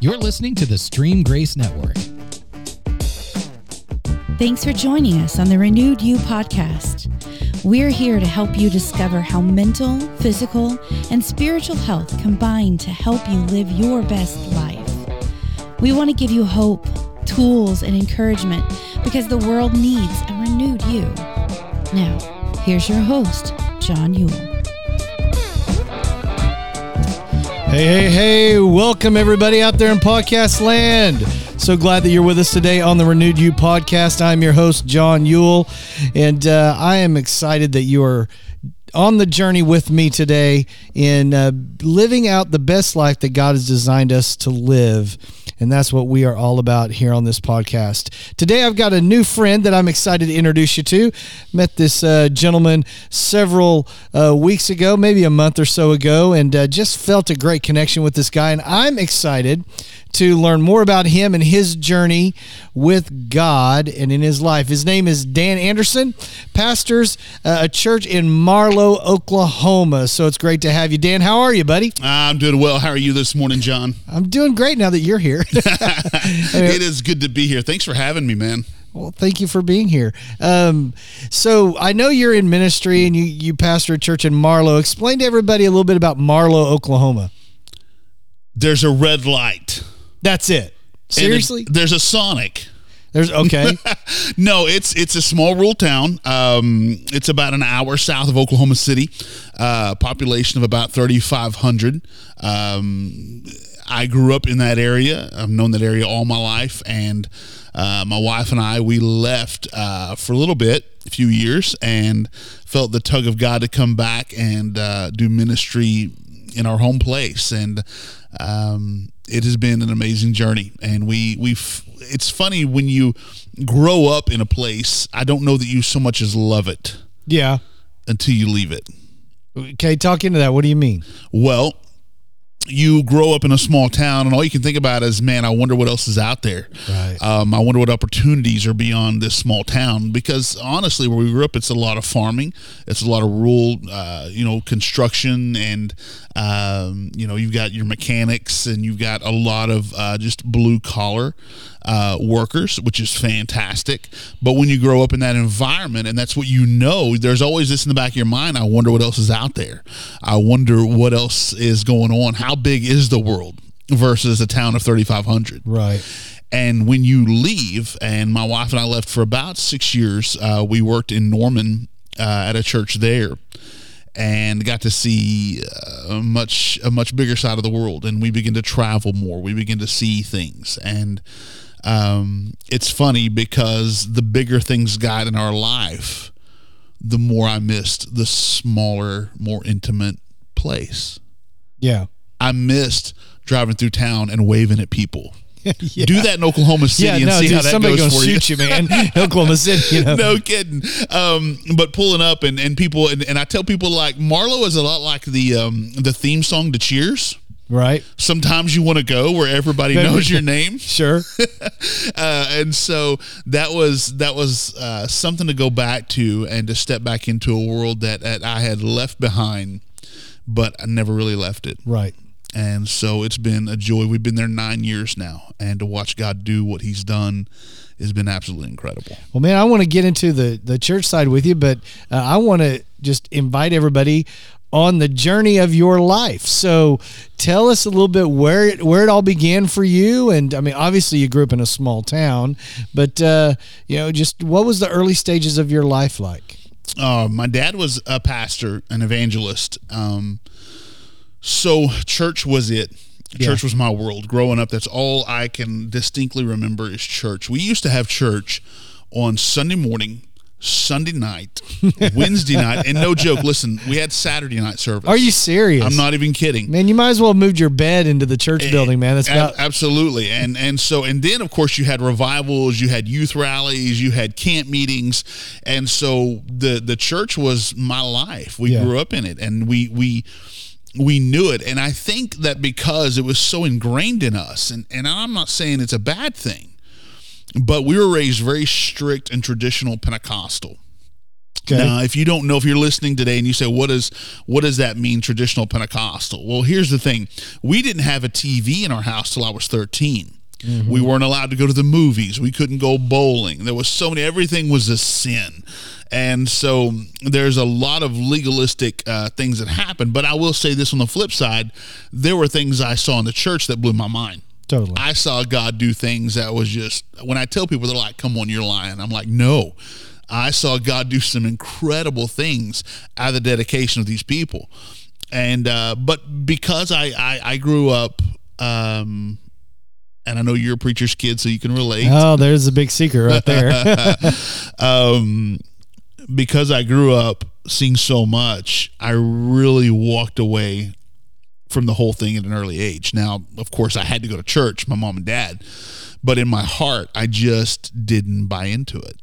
You're listening to the Stream Grace Network. Thanks for joining us on the Renewed You podcast. We're here to help you discover how mental, physical, and spiritual health combine to help you live your best life. We want to give you hope, tools, and encouragement because the world needs a renewed you. Now, here's your host, John Ewell. Hey, hey, hey, welcome everybody out there in podcast land. So glad that you're with us today on the Renewed You podcast. I'm your host, John Yule, and uh, I am excited that you are on the journey with me today in uh, living out the best life that God has designed us to live. And that's what we are all about here on this podcast. Today, I've got a new friend that I'm excited to introduce you to. Met this uh, gentleman several uh, weeks ago, maybe a month or so ago, and uh, just felt a great connection with this guy. And I'm excited to learn more about him and his journey with God and in his life. His name is Dan Anderson, pastors uh, a church in Marlow, Oklahoma. So it's great to have you, Dan. How are you, buddy? I'm doing well. How are you this morning, John? I'm doing great now that you're here. it is good to be here. Thanks for having me, man. Well, thank you for being here. Um, so I know you're in ministry and you you pastor a church in Marlow. Explain to everybody a little bit about Marlow, Oklahoma. There's a red light. That's it. Seriously? It, there's a Sonic. There's okay. no, it's it's a small rural town. Um, it's about an hour south of Oklahoma City. Uh, population of about 3,500. Um, I grew up in that area. I've known that area all my life, and uh, my wife and I we left uh, for a little bit, a few years, and felt the tug of God to come back and uh, do ministry in our home place. And um, it has been an amazing journey, and we we it's funny when you grow up in a place. I don't know that you so much as love it. Yeah. Until you leave it. Okay, talk into that. What do you mean? Well, you grow up in a small town and all you can think about is man i wonder what else is out there right. um, i wonder what opportunities are beyond this small town because honestly where we grew up it's a lot of farming it's a lot of rural uh, you know construction and um, you know you've got your mechanics and you've got a lot of uh, just blue collar uh, workers, which is fantastic. But when you grow up in that environment and that's what you know, there's always this in the back of your mind. I wonder what else is out there. I wonder what else is going on. How big is the world versus a town of 3,500? Right. And when you leave, and my wife and I left for about six years, uh, we worked in Norman uh, at a church there and got to see uh, a much a much bigger side of the world and we begin to travel more we begin to see things and um, it's funny because the bigger things got in our life, the more I missed the smaller, more intimate place. Yeah. I missed driving through town and waving at people. yeah. Do that in Oklahoma City yeah, and no, see dude, how that somebody goes gonna for shoot you. you, man. Oklahoma City, you know. no kidding. Um, but pulling up and, and people and, and I tell people like Marlow is a lot like the um, the theme song to Cheers. Right. Sometimes you want to go where everybody knows your name. Sure. uh, and so that was that was uh, something to go back to and to step back into a world that, that I had left behind, but I never really left it. Right. And so it's been a joy. We've been there nine years now, and to watch God do what He's done has been absolutely incredible. Well, man, I want to get into the the church side with you, but uh, I want to just invite everybody on the journey of your life. So tell us a little bit where it, where it all began for you. And I mean, obviously you grew up in a small town, but uh, you know, just what was the early stages of your life like? Uh, my dad was a pastor, an evangelist. Um, so church was it. Church yeah. was my world. Growing up, that's all I can distinctly remember is church. We used to have church on Sunday morning Sunday night, Wednesday night, and no joke. Listen, we had Saturday night service. Are you serious? I'm not even kidding, man. You might as well have moved your bed into the church and, building, man. That's ab- absolutely, and and so and then of course you had revivals, you had youth rallies, you had camp meetings, and so the the church was my life. We yeah. grew up in it, and we we we knew it, and I think that because it was so ingrained in us, and and I'm not saying it's a bad thing but we were raised very strict and traditional Pentecostal. Okay. Now, if you don't know, if you're listening today and you say, "What does what does that mean, traditional Pentecostal?" Well, here's the thing: we didn't have a TV in our house till I was 13. We weren't allowed to go to the movies. We couldn't go bowling. There was so many. Everything was a sin, and so there's a lot of legalistic uh, things that happen. But I will say this on the flip side: there were things I saw in the church that blew my mind. Totally. I saw God do things that was just when I tell people they're like, "Come on, you're lying." I'm like, "No." I saw God do some incredible things out of the dedication of these people, and uh, but because I I, I grew up, um, and I know you're a preacher's kid, so you can relate. oh, there's a big secret right there. um, because I grew up seeing so much, I really walked away from the whole thing at an early age. Now, of course, I had to go to church, my mom and dad, but in my heart, I just didn't buy into it.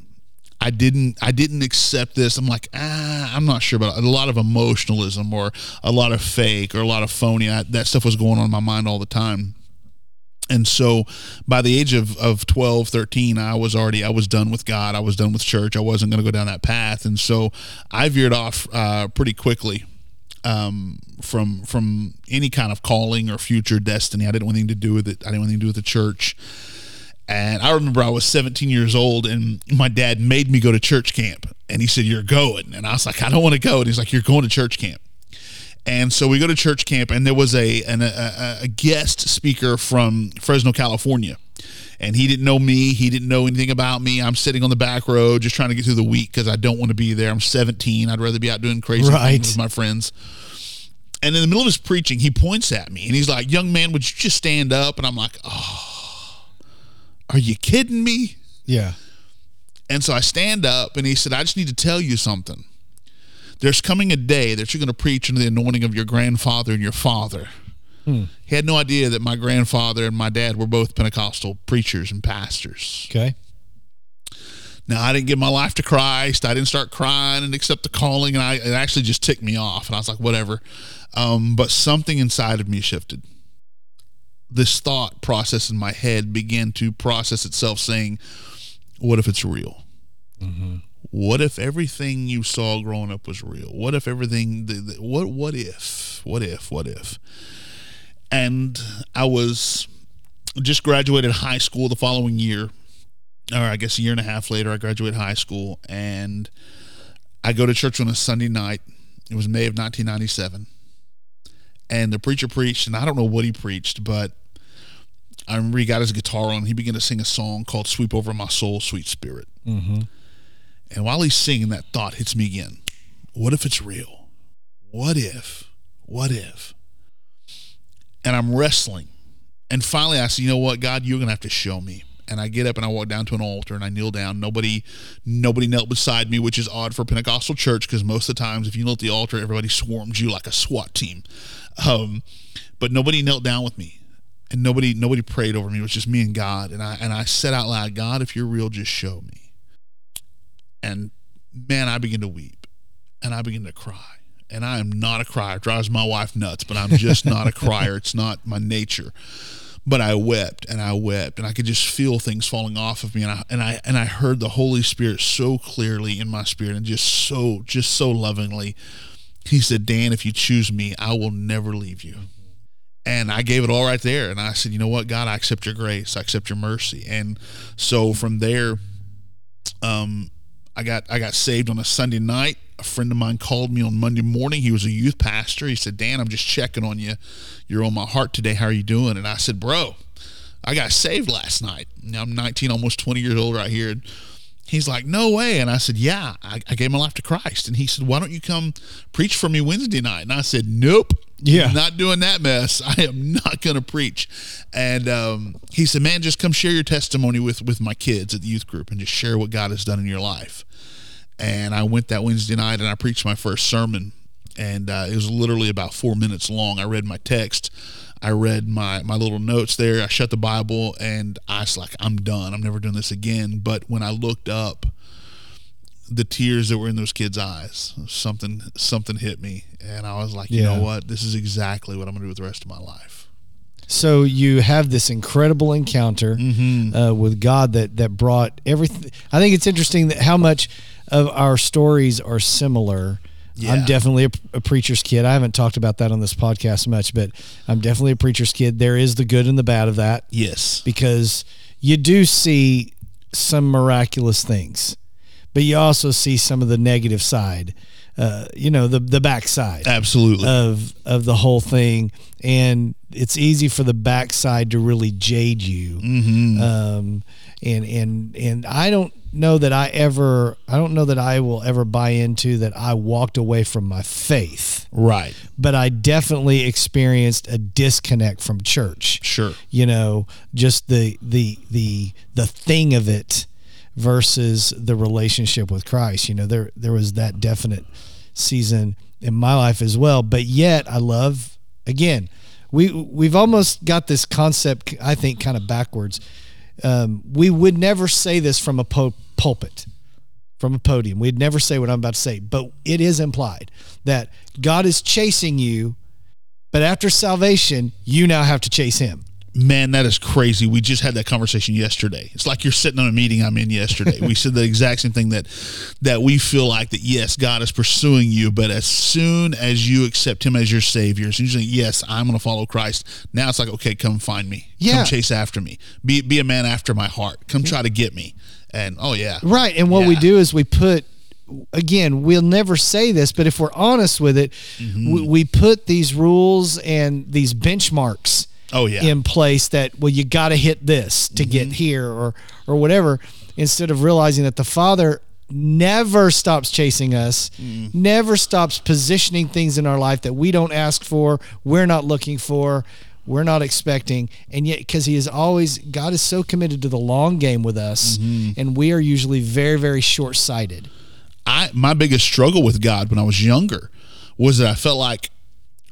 I didn't I didn't accept this. I'm like, ah, I'm not sure about it. a lot of emotionalism or a lot of fake or a lot of phony. I, that stuff was going on in my mind all the time. And so by the age of, of 12, 13, I was already, I was done with God. I was done with church. I wasn't going to go down that path. And so I veered off uh, pretty quickly um, from, from any kind of calling or future destiny. I didn't want anything to do with it. I didn't want anything to do with the church. And I remember I was 17 years old and my dad made me go to church camp. And he said, You're going. And I was like, I don't want to go. And he's like, You're going to church camp. And so we go to church camp, and there was a, an, a, a guest speaker from Fresno, California. And he didn't know me. He didn't know anything about me. I'm sitting on the back row just trying to get through the week because I don't want to be there. I'm 17. I'd rather be out doing crazy Right. things with my friends. And in the middle of his preaching, he points at me and he's like, Young man, would you just stand up? And I'm like, Oh, are you kidding me? yeah. And so I stand up and he said, I just need to tell you something. There's coming a day that you're going to preach under the anointing of your grandfather and your father. He had no idea that my grandfather and my dad were both Pentecostal preachers and pastors. Okay. Now, I didn't give my life to Christ. I didn't start crying and accept the calling, and I, it actually just ticked me off. And I was like, whatever. Um, but something inside of me shifted. This thought process in my head began to process itself, saying, what if it's real? What if everything you saw growing up was real? What if everything? What? What if? What if? What if? And I was just graduated high school the following year, or I guess a year and a half later. I graduated high school, and I go to church on a Sunday night. It was May of 1997, and the preacher preached, and I don't know what he preached, but I remember he got his guitar on. He began to sing a song called "Sweep Over My Soul, Sweet Spirit." Mm-hmm. And while he's singing, that thought hits me again. What if it's real? What if? What if? And I'm wrestling. And finally, I said, you know what, God, you're going to have to show me. And I get up and I walk down to an altar and I kneel down. Nobody, nobody knelt beside me, which is odd for Pentecostal church because most of the times, if you kneel at the altar, everybody swarms you like a SWAT team. Um, but nobody knelt down with me, and nobody, nobody prayed over me. It was just me and God. And I, and I said out loud, God, if you're real, just show me and man, I begin to weep and I begin to cry. And I am not a crier. It drives my wife nuts, but I'm just not a crier. It's not my nature. But I wept and I wept and I could just feel things falling off of me and I and I and I heard the Holy Spirit so clearly in my spirit and just so just so lovingly. He said, Dan, if you choose me, I will never leave you. And I gave it all right there. And I said, you know what, God, I accept your grace. I accept your mercy. And so from there, um, I got I got saved on a Sunday night. A friend of mine called me on Monday morning. He was a youth pastor. He said, "Dan, I'm just checking on you. You're on my heart today. How are you doing?" And I said, "Bro, I got saved last night. Now I'm 19, almost 20 years old right here." And he's like, "No way!" And I said, "Yeah, I, I gave my life to Christ." And he said, "Why don't you come preach for me Wednesday night?" And I said, "Nope." Yeah. Not doing that mess. I am not going to preach. And um, he said, man, just come share your testimony with, with my kids at the youth group and just share what God has done in your life. And I went that Wednesday night and I preached my first sermon. And uh, it was literally about four minutes long. I read my text. I read my, my little notes there. I shut the Bible and I was like, I'm done. I'm never doing this again. But when I looked up, the tears that were in those kids' eyes, something something hit me, and I was like, you Yeah. know what? This is exactly what I'm going to do with the rest of my life. So you have this incredible encounter Mm-hmm. uh, with God that that brought everything. I think it's interesting that how much of our stories are similar. I'm definitely a, a preacher's kid. I haven't talked about that on this podcast much, but I'm definitely a preacher's kid. There is the good and the bad of that Yes. because you do see some miraculous things, but you also see some of the negative side. Uh, you know, the the backside Absolutely. of of the whole thing, and it's easy for the backside to really jade you. Mm-hmm. Um, and and and I don't know that I ever, I don't know that I will ever buy into that. I walked away from my faith, right. but I definitely experienced a disconnect from church Sure. you know just the the the the thing of it versus the relationship with Christ. You know there there was that definite season in my life as well. But yet I love again we we've almost got this concept I think kind of backwards. Um, we would never say this from a pulpit from a podium. We'd never say what I'm about to say but it is implied that God is chasing you but after salvation you now have to chase him Man, that is crazy. We just had that conversation yesterday. It's like you're sitting on a meeting I'm in yesterday. we said the exact same thing that that we feel like that yes, God is pursuing you, but as soon as you accept him as your savior, as soon as you say, yes, I'm going to follow Christ, now it's like, okay, come find me. Yeah. Come chase after me. Be be a man after my heart. Come try to get me. And oh yeah. Right. And what we do is we put, again, we'll never say this, but if we're honest with it, Mm-hmm. we, we put these rules and these benchmarks Oh yeah. in place that, well, you got to hit this to get Mm-hmm. here or, or whatever, instead of realizing that the Father never stops chasing us, Mm. never stops positioning things in our life that we don't ask for, we're not looking for. We're not expecting, and yet because He is always God is so committed to the long game with us, Mm-hmm. and we are usually very, very short sighted. I my biggest struggle with God when I was younger was that I felt like,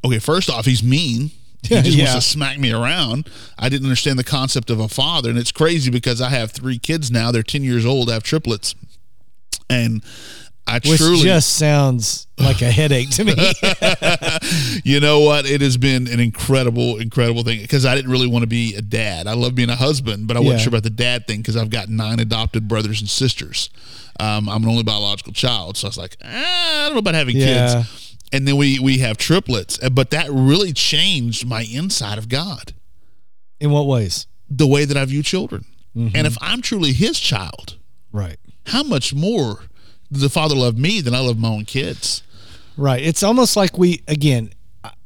okay, first off, he's mean. He just Yeah. wants to smack me around. I didn't understand the concept of a father, and it's crazy because I have three kids now. They're ten years old. I have triplets, and I Which truly just sounds like a headache to me. you know what? It has been an incredible, incredible thing because I didn't really want to be a dad. I love being a husband, but I wasn't Yeah. sure about the dad thing because I've got nine adopted brothers and sisters. Um, I'm an only biological child, so I was like, ah, I don't know about having Yeah. kids. And then we we have triplets, uh, but that really changed my inside of God, In what ways? the way that I view children. Mm-hmm. And if I'm truly His child, Right. how much more does the Father love me than I love my own kids? Right. It's almost like we again.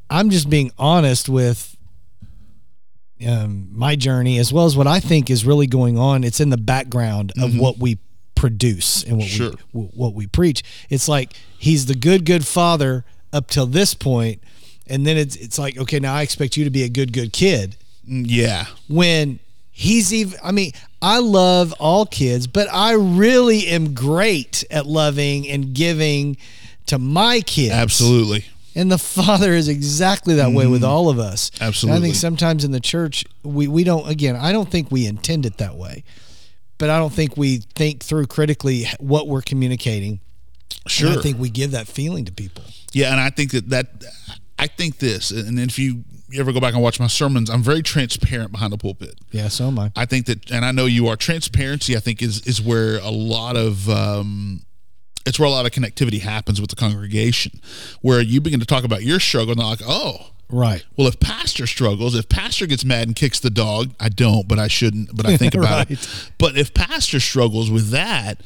I'm just being honest with um, my journey as well as what I think is really going on. It's in the background of what we produce and what Sure. we what we preach. It's like he's the good good father up till this point, and then it's it's like okay, now I expect you to be a good good kid Mm, Yeah, when he's even I mean, I love all kids, but I really am great at loving and giving to my kids. absolutely. And the Father is exactly that way with all of us. And I think sometimes in the church we we don't again, I don't think we intend it that way. But I don't think we think through critically what we're communicating. Sure. And I think we give that feeling to people. Yeah, and I think that that I think this, and if you ever go back and watch my sermons, I'm very transparent behind the pulpit. Yeah, so am I. I think that, and I know you are. Transparency, I think, is is where a lot of um, it's where a lot of connectivity happens with the congregation, where you begin to talk about your struggle, and they're like, oh. Right. Well, if pastor struggles, if pastor gets mad and kicks the dog, I don't, but I shouldn't, but I think about Right. it. But if pastor struggles with that,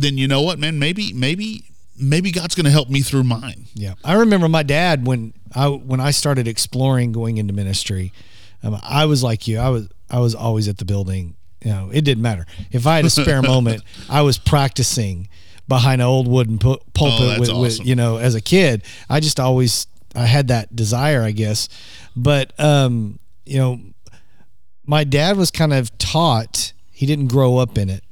then you know what, man? Maybe, maybe, maybe God's going to help me through mine. Yeah, I remember my dad when I when I started exploring going into ministry. Um, I was like you. I was I was always at the building. You know, it didn't matter if I had a spare moment. I was practicing behind an old wooden pu- pulpit Oh, with, with you know as a kid. I just always I had that desire, I guess. But um, you know, my dad was kind of taught. He didn't grow up in it,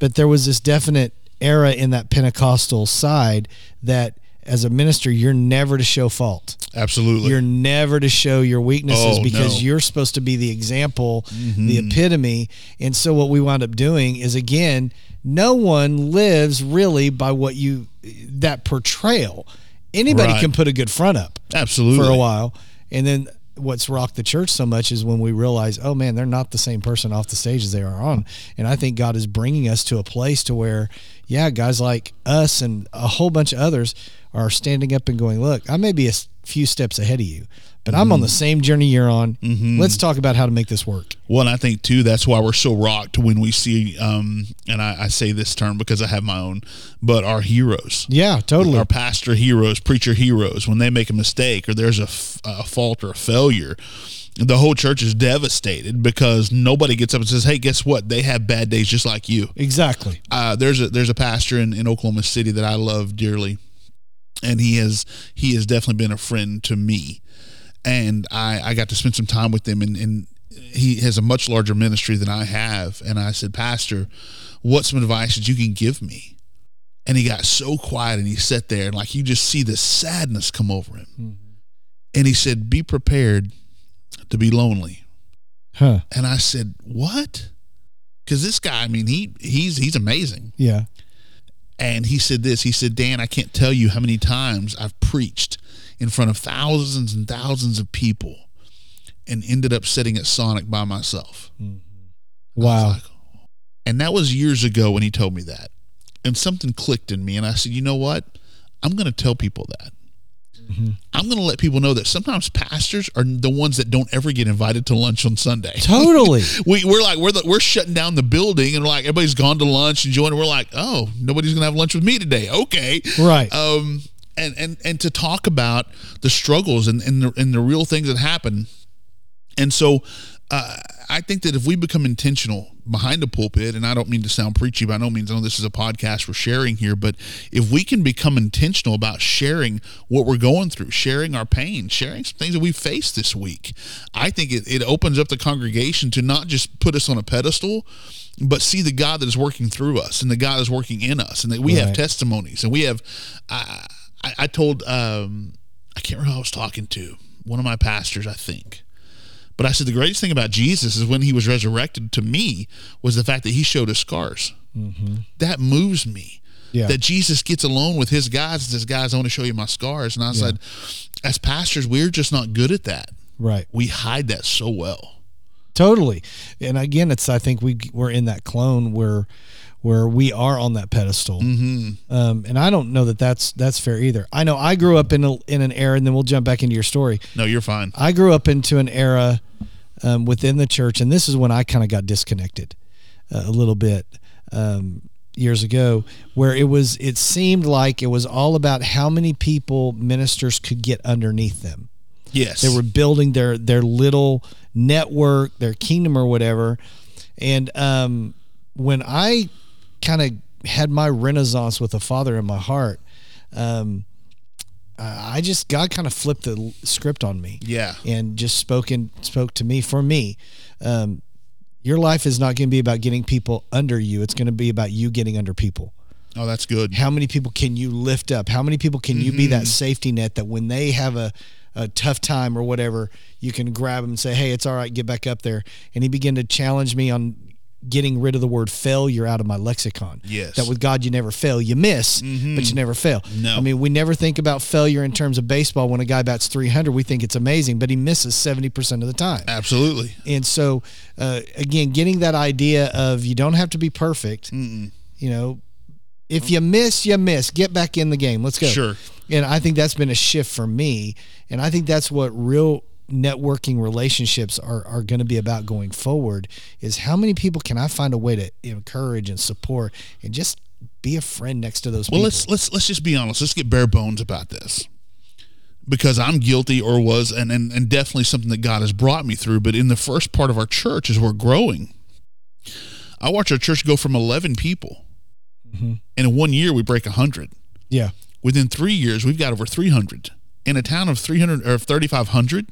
but there was this definite era in that Pentecostal side that as a minister, you're never to show fault. Absolutely. You're never to show your weaknesses Oh, because no. Mm-hmm. you're supposed to be the example, the epitome. And so what we wound up doing is again, no one lives really by what you that portrayal. Anybody Right. can put a good front up Absolutely. for a while, and then what's rocked the church so much is when we realize, oh man, they're not the same person off the stage as they are on. And I think God is bringing us to a place to where, yeah, guys like us and a whole bunch of others are standing up and going, look, I may be a few steps ahead of you, but I'm on the same journey you're on. Let's talk about how to make this work. Well, and I think too that's why we're so rocked when we see, um, and I, I say this term because I have my own, but our heroes, Yeah, totally. our pastor heroes, preacher heroes, when they make a mistake or there's a, f- a fault or a failure, the whole church is devastated because nobody gets up and says, "Hey, guess what? They have bad days just like you." exactly. uh, there's a there's a pastor in, in Oklahoma City that I love dearly, and he has he has definitely been a friend to me, and I I got to spend some time with him, and, and he has a much larger ministry than I have, and I said, Pastor, what's some advice that you can give me? And he got so quiet, and he sat there, and like you just see the sadness come over him, mm-hmm. and he said, Be prepared to be lonely. Huh. And I said, "What?" Because this guy, I mean, he he's he's amazing. Yeah. And he said this. He said, "Dan, I can't tell you how many times I've preached in front of thousands and thousands of people, and ended up sitting at Sonic by myself." Was Wow. like, and that was years ago when he told me that, and something clicked in me, and I said, "You know what? I'm going to tell people that." I'm going to let people know that sometimes pastors are the ones that don't ever get invited to lunch on Sunday. Totally. we, we're like we're the, we're shutting down the building and we're like everybody's gone to lunch and joined. We're like, oh, nobody's gonna have lunch with me today. Okay, Right. Um, and and and to talk about the struggles and and the, and the real things that happen. And so, uh, I think that if we become intentional behind the pulpit, and I don't mean to sound preachy by no means, I know this is a podcast we're sharing here, but if we can become intentional about sharing what we're going through, sharing our pain, sharing some things that we faced this week, I think it, it opens up the congregation to not just put us on a pedestal, but see the God that is working through us and the God that is working in us, and that we have testimonies and we have. I, I, I told um, I can't remember who I was talking to, one of my pastors, I think. But I said the greatest thing about Jesus is when he was resurrected to me was the fact that he showed his scars. That moves me. Yeah. That Jesus gets alone with his guys and says, Guys, I want to show you my scars. And I said, As pastors, we're just not good at that. Right. We hide that so well. Totally. And again, it's I think we we're in that clone where where we are on that pedestal. Mm-hmm. Um, and I don't know that that's that's fair either. I know I grew up in a, in an era, and then we'll jump back into your story. No, you're fine. I grew up into an era um, within the church, and this is when I kind of got disconnected uh, a little bit um, years ago, where it was it seemed like it was all about how many people ministers could get underneath them. Yes. They were building their their little network, their kingdom or whatever. And um, when I kind of had my renaissance with the Father in my heart, um, I just God kind of flipped the script on me Yeah. and just spoken spoke to me for me. Um, your life is not going to be about getting people under you. It's going to be about you getting under people. Oh, that's good. How many people can you lift up? How many people can you be Mm-hmm. that safety net that when they have a, a tough time or whatever, you can grab them and say, "Hey, it's all right, get back up there." And he began to challenge me on getting rid of the word failure out of my lexicon. Yes. That with God you never fail. You miss, but you never fail. No. I mean, we never think about failure in terms of baseball when a guy bats 300, we think it's amazing, but he misses 70% of the time. Absolutely. And so, uh, again, getting that idea of you don't have to be perfect. You know, if you miss, you miss. Get back in the game. Let's go. Sure. And I think that's been a shift for me. And I think that's what real networking relationships are, are going to be about going forward is how many people can I find a way to encourage and support and just be a friend next to those Well, people. let's let's let's just be honest. Let's get bare bones about this. Because I'm guilty or was and, and and definitely something that God has brought me through, but in the first part of our church as we're growing, I watch our church go from 11 people. Mm-hmm. And in one year we break 100. yeah. Within 3 years we've got over 300. In a town of 300 or 3500,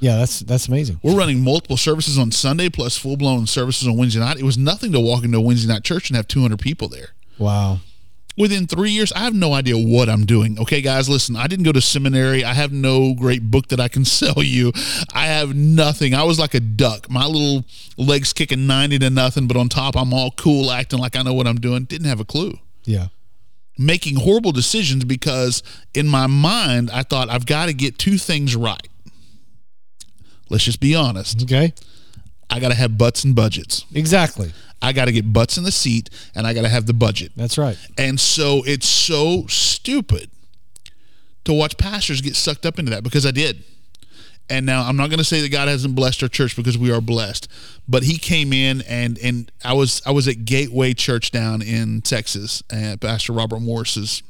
Yeah, that's that's amazing. we're running multiple services on Sunday plus full-blown services on Wednesday night. It was nothing to walk into a Wednesday night church and have 200 people there. Wow. within three years, I have no idea what I'm doing. Okay, guys, listen, I didn't go to seminary. I have no great book that I can sell you. I have nothing. I was like a duck. My little legs kicking 90 to nothing, but on top, I'm all cool, acting like I know what I'm doing. Didn't have a clue. Yeah. Making horrible decisions because in my mind, I thought I've got to get two things right Let's just be honest. Okay. I got to have butts and budgets. Exactly. I got to get butts in the seat and I got to have the budget. That's right. And so it's so stupid to watch pastors get sucked up into that because I did. And now I'm not going to say that God hasn't blessed our church because we are blessed, but He came in and and I was I was at Gateway Church down in Texas at Pastor Robert Morris's.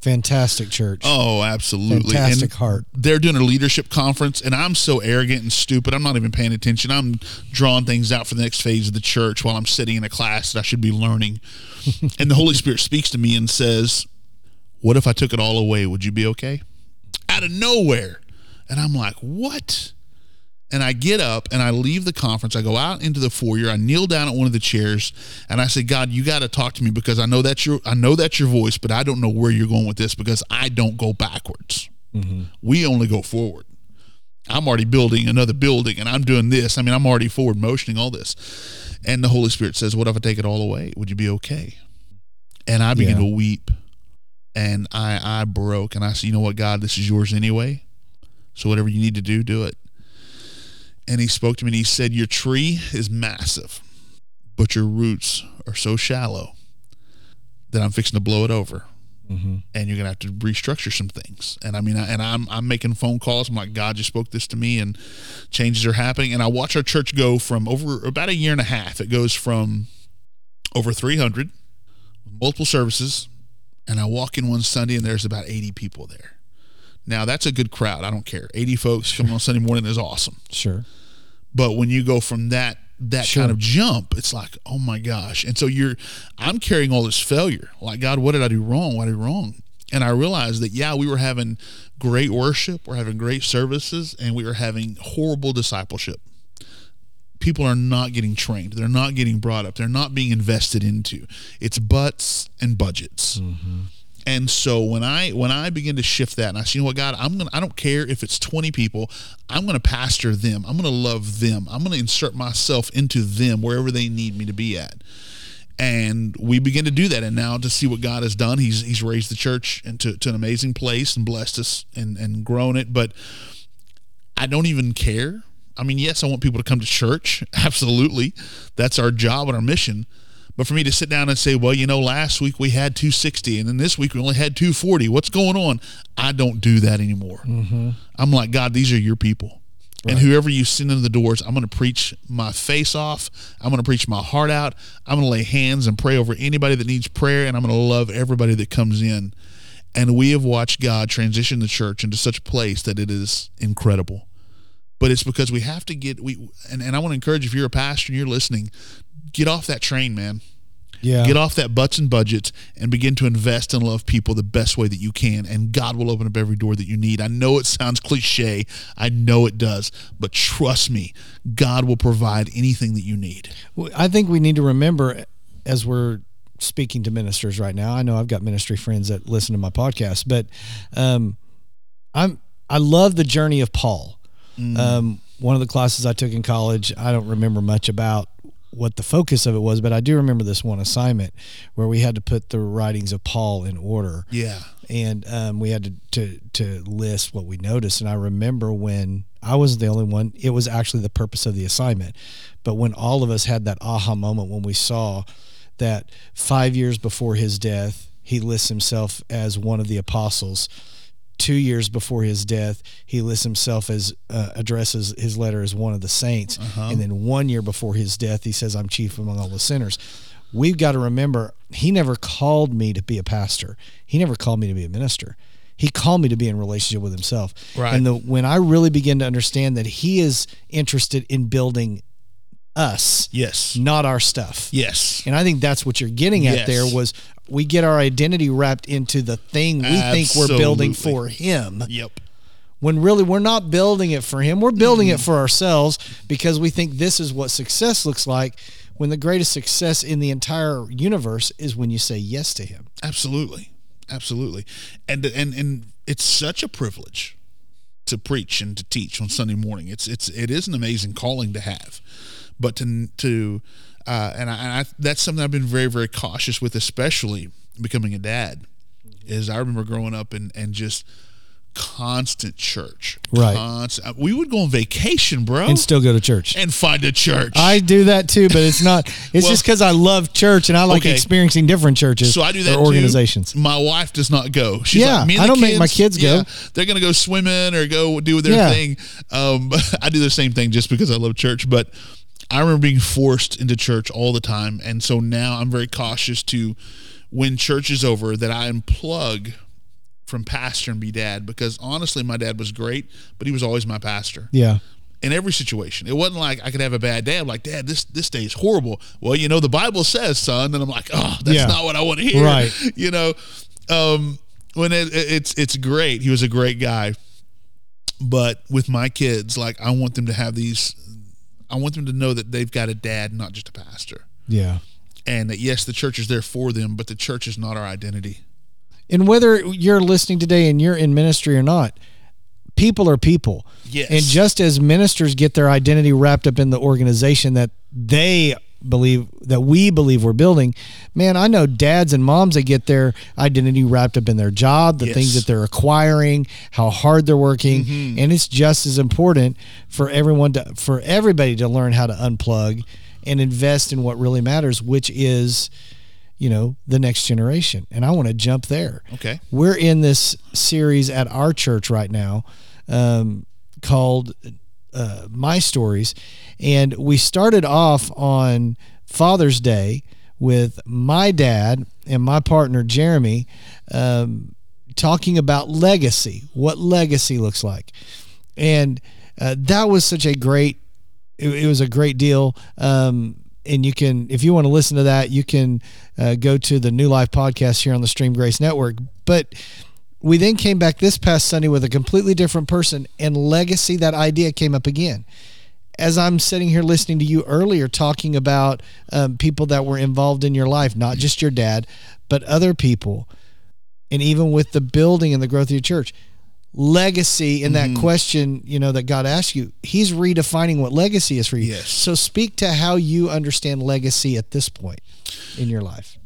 Fantastic church. Oh, absolutely! Fantastic and heart. They're doing a leadership conference, and I'm so arrogant and stupid. I'm not even paying attention. I'm drawing things out for the next phase of the church while I'm sitting in a class that I should be learning. and the Holy Spirit speaks to me and says, "What if I took it all away? Would you be okay?" Out of nowhere. And I'm like, what? And I get up and I leave the conference. I go out into the foyer. I kneel down at one of the chairs and I say, God, you got to talk to me because I know that's your I know that's your voice, but I don't know where you're going with this because I don't go backwards. Mm-hmm. We only go forward. I'm already building another building and I'm doing this. I mean, I'm already forward motioning all this. And the Holy Spirit says, What if I take it all away? Would you be okay? And I begin Yeah. to weep and I I broke and I said, You know what, God, this is yours anyway. So whatever you need to do, do it. And he spoke to me and he said, Your tree is massive, but your roots are so shallow that I'm fixing to blow it over. Mm-hmm. And you're gonna have to restructure some things. And I mean, I, and I'm I'm making phone calls. I'm like, God just spoke this to me, and changes are happening. And I watch our church go from over about a year and a half. It goes from over 300, multiple services, and I walk in one Sunday and there's about 80 people there. Now that's a good crowd. I don't care. 80 folks coming on Sunday morning is awesome. Sure. But when you go from that that Sure. kind of jump, it's like, oh my gosh. And so you're I'm carrying all this failure. Like, God, what did I do wrong? What did I do wrong? And I realized that yeah, we were having great worship, we're having great services, and we were having horrible discipleship. People are not getting trained. They're not getting brought up. They're not being invested into. It's butts and budgets. Mm-hmm. And so when I when I begin to shift that and I say, you know what, God, I'm gonna I don't care if it's 20 people, I'm gonna pastor them. I'm gonna love them. I'm gonna insert myself into them wherever they need me to be at. And we begin to do that. And now to see what God has done, He's He's raised the church into to an amazing place and blessed us and, and grown it. But I don't even care. I mean, yes, I want people to come to church. Absolutely. That's our job and our mission. But for me to sit down and say, well, you know, last week we had 260 and then this week we only had 240. What's going on? I don't do that anymore. Mm-hmm. I'm like, God, these are your people. And whoever you send in the doors, I'm going to preach my face off. I'm going to preach my heart out. I'm going to lay hands and pray over anybody that needs prayer. And I'm going to love everybody that comes in. And we have watched God transition the church into such a place that it is incredible but it's because we have to get we and, and I want to encourage if you're a pastor and you're listening, get off that train, man. Yeah. Get off that butts and budgets and begin to invest and love people the best way that you can. And God will open up every door that you need. I know it sounds cliche. I know it does. But trust me, God will provide anything that you need. Well, I think we need to remember as we're speaking to ministers right now. I know I've got ministry friends that listen to my podcast, but um, I'm I love the journey of Paul. Um, one of the classes I took in college, I don't remember much about what the focus of it was, but I do remember this one assignment where we had to put the writings of Paul in order Yeah. and um, we had to, to to list what we noticed. And I remember when I was the only one, it was actually the purpose of the assignment. But when all of us had that aha moment when we saw that five years before his death, he lists himself as one of the apostles. Two years before his death, he lists himself as uh, addresses his letter as one of the saints, and then one year before his death, he says, "I'm chief among all the sinners." We've got to remember he never called me to be a pastor. He never called me to be a minister. He called me to be in relationship with himself. Right. And the, when I really begin to understand that he is interested in building us, Yes. not our stuff. Yes. And I think that's what you're getting at Yes. there was we get our identity wrapped into the thing we think we're building for him Yep. when really we're not building it for him. We're building it mm-hmm. for ourselves because we think this is what success looks like when the greatest success in the entire universe is when you say yes to him. Absolutely, absolutely, and and and it's such a privilege to preach and to teach on Sunday morning. It's it's it is an amazing calling to have, but to to uh, and, I, and I that's something I've been very very cautious with, especially becoming a dad. Is I remember growing up and and just constant church. Right. Constant, uh, we would go on vacation, bro, and still go to church. and find a church. I do that too, but it's not. It's Well- just because I love church and I like Okay. experiencing different churches so I do that or organizations. Too. My wife does not go. She's Yeah, like, I don't make my kids go. yeah, they're gonna go swimming or go do their Yeah. thing. Um, I do the same thing just because I love church. But I remember being forced into church all the time, and so now I'm very cautious to when church is over that I unplug from pastor and be dad because honestly my dad was great but he was always my pastor Yeah, in every situation. It wasn't like I could have a bad day. I'm like, Dad, this this day is horrible. Well, you know, the Bible says, son, and I'm like, oh, that's Yeah. not what I want to hear. Right. You know, um, when it, it- it's it's great. He was a great guy, but with my kids, like I want them to have these. I want them to know that they've got a dad, not just a pastor, yeah. and that yes, the church is there for them, but the church is not our identity. And whether you're listening today and you're in ministry or not, people are people. Yes. And just as ministers get their identity wrapped up in the organization that they believe that we believe we're building, man, I know dads and moms that get their identity wrapped up in their job, the Yes. things that they're acquiring, how hard they're working, Mm-hmm. and it's just as important for everyone to for everybody to learn how to unplug and invest in what really matters, which is you know the next generation and i want to jump there Okay. we're in this series at our church right now um, called uh, My Stories. And we started off on Father's Day with my dad and my partner, Jeremy, um, talking about legacy, what legacy looks like. And uh, that was such a great, it, it was a great deal. Um, and you can, if you want to listen to that, you can uh, go to the New Life podcast here on the Stream Grace Network. But we then came back this past Sunday with a completely different person, and legacy, that idea came up again. As I'm sitting here listening to you earlier talking about um, people that were involved in your life, not just your dad, but other people, and even with the building and the growth of your church, legacy in that question, you know, that God asked you, He's redefining what legacy is for you. Yes. So speak to how you understand legacy at this point in your life.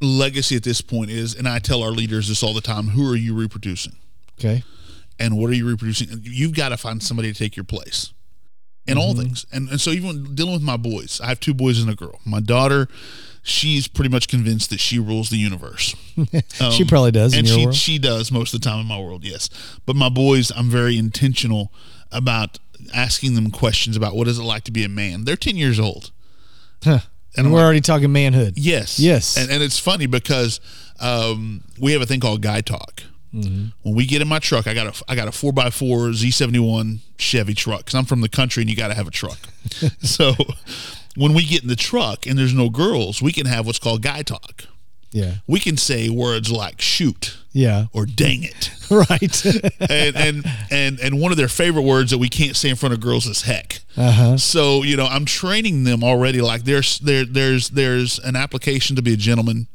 Legacy at this point is, and I tell our leaders this all the time: Who are you reproducing? Okay. and what are you reproducing? You've got to find somebody to take your place in all mm-hmm. things. And and so even dealing with my boys, I have two boys and a girl. My daughter, she's pretty much convinced that she rules the universe. she probably does in and your she world. she does most of the time in my world, yes. But my boys, I'm very intentional about asking them questions about what is it like to be a man. They're 10 years old. Huh. And And we're like- already talking manhood. Yes. Yes. And, and it's funny because um, we have a thing called guy talk. Mm-hmm. When we get in my truck, I got a I got a four x four Z seventy one Chevy truck because I'm from the country and you got to have a truck. so when we get in the truck and there's no girls, we can have what's called guy talk. Yeah. We can say words like shoot Yeah. or dang it. Right. and, and and and one of their favorite words that we can't say in front of girls is heck. Uh-huh. So you know, I'm training them already. Like there's there there's there's an application to be a gentleman,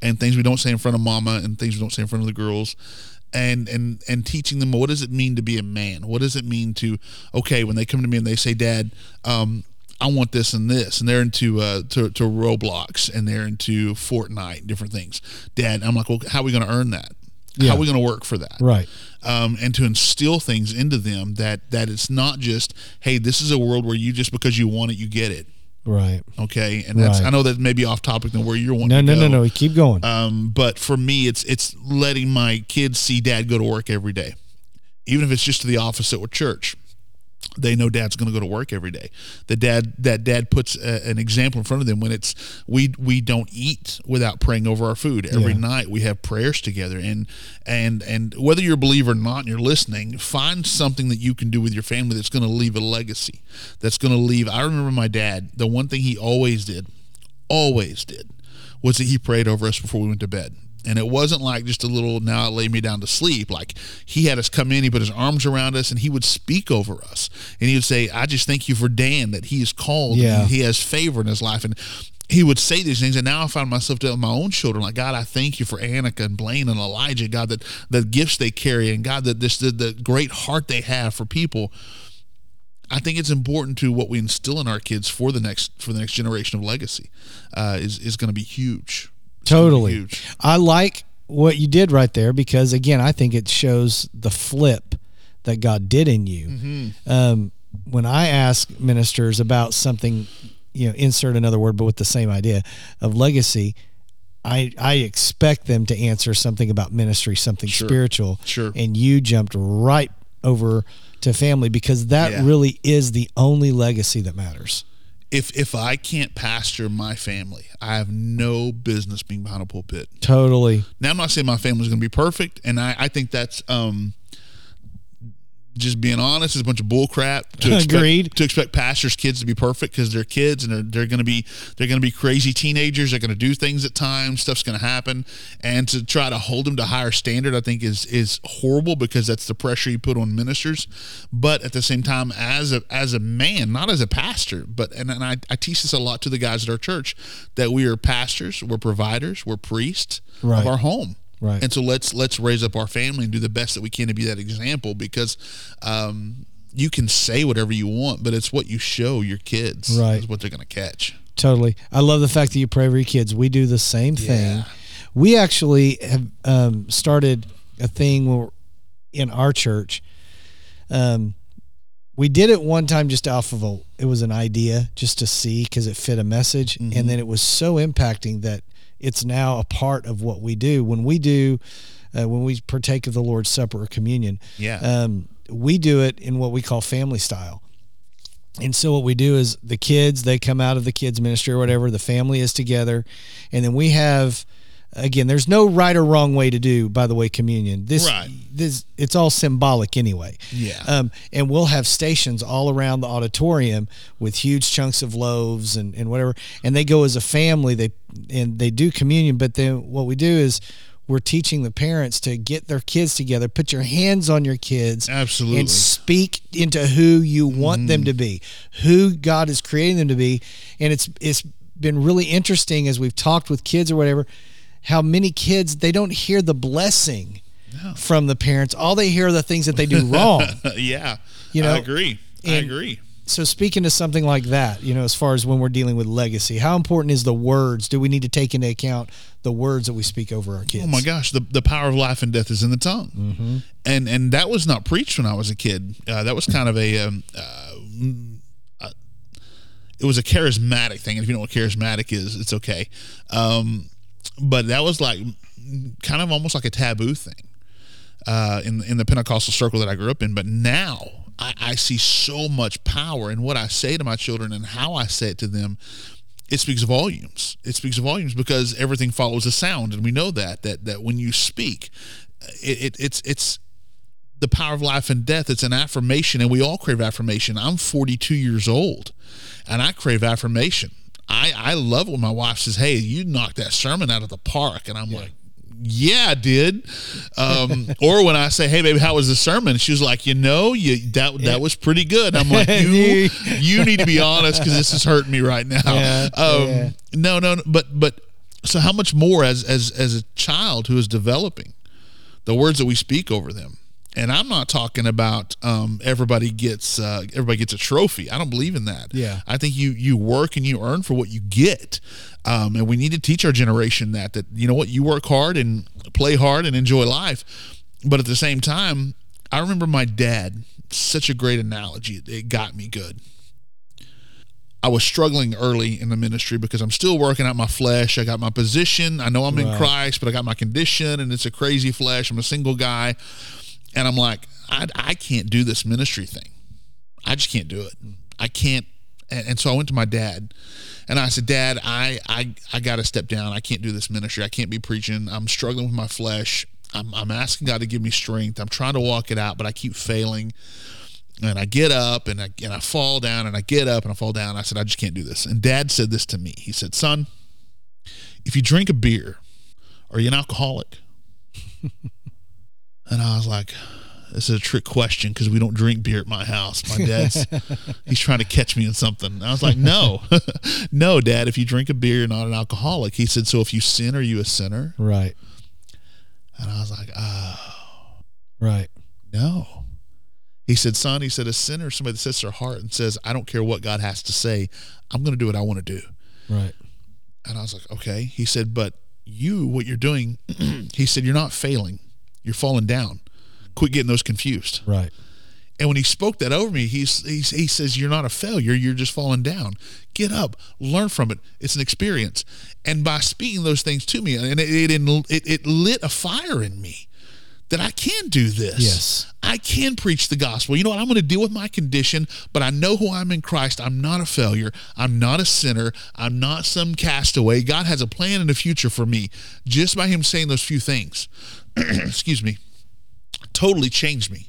and things we don't say in front of mama, and things we don't say in front of the girls, and and and teaching them what does it mean to be a man? What does it mean to okay when they come to me and they say, Dad, um, I want this and this, and they're into uh, to, to Roblox and they're into Fortnite, different things. Dad, I'm like, well, how are we going to earn that? Yeah. How are we going to work for that? right. um, and to instill things into them that that it's not just hey this is a world where you just because you want it you get it Right. okay and that's Right. I know that may be off topic than where you're wanting No, to no, go. no, no. Keep going. um, but for me it's it's letting my kids see dad go to work every day even if it's just to the office or church they know dad's going to go to work every day. The dad that dad puts a, an example in front of them when it's we we don't eat without praying over our food. Every Yeah. night we have prayers together and and and whether you're a believer or not and you're listening, find something that you can do with your family that's going to leave a legacy. That's going to leave I remember my dad, the one thing he always did, always did was that he prayed over us before we went to bed. And it wasn't like just a little now lay me down to sleep. Like he had us come in, he put his arms around us, and he would speak over us. And he would say, I just thank you for Dan that he is called. Yeah. And he has favor in his life. And he would say these things, and now I find myself telling my own children, like God, I thank you for Annika and Blaine and Elijah, God, that the gifts they carry, and God, that this the, the great heart they have for people. I think it's important to what we instill in our kids for the next for the next generation of legacy uh, is is going to be huge. It's gonna be Totally. I like what you did right there because again, I think it shows the flip that God did in you. Mm-hmm. Um, when I ask ministers about something, you know, insert another word, but with the same idea of legacy, I I expect them to answer something about ministry, something Sure. spiritual. Sure. And you jumped right over to family because that Yeah. really is the only legacy that matters. If if I can't pastor my family, I have no business being behind a pulpit. Totally. Now I'm not saying my family's going to be perfect, and I, I think that's um, just being honest is a bunch of bull crap. To expect, Agreed. To expect pastors' kids to be perfect because they're kids and they're, they're going to be they're going to be crazy teenagers. They're going to do things at times. Stuff's going to happen, and to try to hold them to higher standard, I think is is horrible because that's the pressure you put on ministers. But at the same time, as a as a man, not as a pastor, but and, and I, I teach this a lot to the guys at our church that we are pastors, we're providers, we're priests Right. of our home. Right. And so let's let's raise up our family and do the best that we can to be that example because um, you can say whatever you want, but it's what you show your kids Right. is what they're going to catch. Totally. I love the fact that you pray for your kids. We do the same thing. Yeah. We actually have um, started a thing where in our church. Um, we did it one time just off of a, it was an idea just to see because it fit a message. And then it was so impacting that it's now a part of what we do. When we do, uh, when we partake of the Lord's Supper or communion, Yeah. um, we do it in what we call family style. And so what we do is the kids they come out of the kids ministry or whatever, the family is together, and then we have again there's no right or wrong way to do by the way communion. This Right. this it's all symbolic anyway. Yeah. Um, and we'll have stations all around the auditorium with huge chunks of loaves and, and whatever. And they go as a family. They and they do communion. But then what we do is we're teaching the parents to get their kids together, put your hands on your kids, Absolutely. and speak into who you want them to be, who God is creating them to be. And it's it's been really interesting as we've talked with kids or whatever, how many kids they don't hear the blessing from the parents. All they hear are the things that they do wrong. yeah. You know, I agree. I agree. so speaking to something like that, you know, as far as when we're dealing with legacy, how important is the words? Do we need to take into account the words that we speak over our kids? Oh my gosh, the, the power of life and death is in the tongue, Mm-hmm. and and that was not preached when I was a kid. Uh, that was kind of a, um, uh, uh, it was a charismatic thing. And if you know what charismatic is, it's okay. Um, but that was like kind of almost like a taboo thing uh, in in the Pentecostal circle that I grew up in. But now I, I see so much power in what I say to my children and how I say it to them. It speaks volumes. It speaks volumes because everything follows a sound, and we know that that that when you speak, it, it it's it's the power of life and death. It's an affirmation, and we all crave affirmation. I'm 42 years old, and I crave affirmation. I I love when my wife says, "Hey, you knocked that sermon out of the park," and I'm like. Yeah, I did. Um, or when I say, "Hey, baby, how was the sermon?" She was like, "You know, you that that was pretty good." I'm like, "You you need to be honest because this is hurting me right now." Yeah, um, yeah. No, no, no, but but so how much more as as as a child who is developing the words that we speak over them and i'm not talking about um, everybody gets uh, everybody gets a trophy i don't believe in that Yeah. i think you you work and you earn for what you get um, and we need to teach our generation that that you know what you work hard and play hard and enjoy life but at the same time i remember my dad such a great analogy it, it got me good I was struggling early in the ministry because I'm still working out my flesh. I got my position. I know I'm in Christ, but I got my condition and it's a crazy flesh. I'm a single guy. And I'm like, I, I can't do this ministry thing. I just can't do it. I can't. And, and so I went to my dad and I said, Dad, I, I, I got to step down. I can't do this ministry. I can't be preaching. I'm struggling with my flesh. I'm, I'm asking God to give me strength. I'm trying to walk it out, but I keep failing and I get up and I and I fall down and I get up and I fall down. I said, I just can't do this. And Dad said this to me. He said, Son, if you drink a beer, are you an alcoholic? and I was like, This is a trick question because we don't drink beer at my house. My dad's he's trying to catch me in something. I was like, No, no, Dad. If you drink a beer, you're not an alcoholic. He said, So if you sin, are you a sinner? Right. And I was like, Oh Right. no. He said, son, he said, a sinner is somebody that sets their heart and says, I don't care what God has to say. I'm going to do what I want to do. Right. And I was like, okay. He said, but you, what you're doing, he said, you're not failing, you're falling down. Quit getting those confused. Right. And when he spoke that over me, he's, he's he says, "You're not a failure. You're just falling down. Get up, learn from it. It's an experience." And by speaking those things to me, and it it, it, it lit a fire in me that I can do this. Yes. I can preach the gospel. You know what? I'm going to deal with my condition, but I know who I'm in Christ. I'm not a failure. I'm not a sinner. I'm not some castaway. God has a plan and a future for me. Just by Him saying those few things, excuse me, totally changed me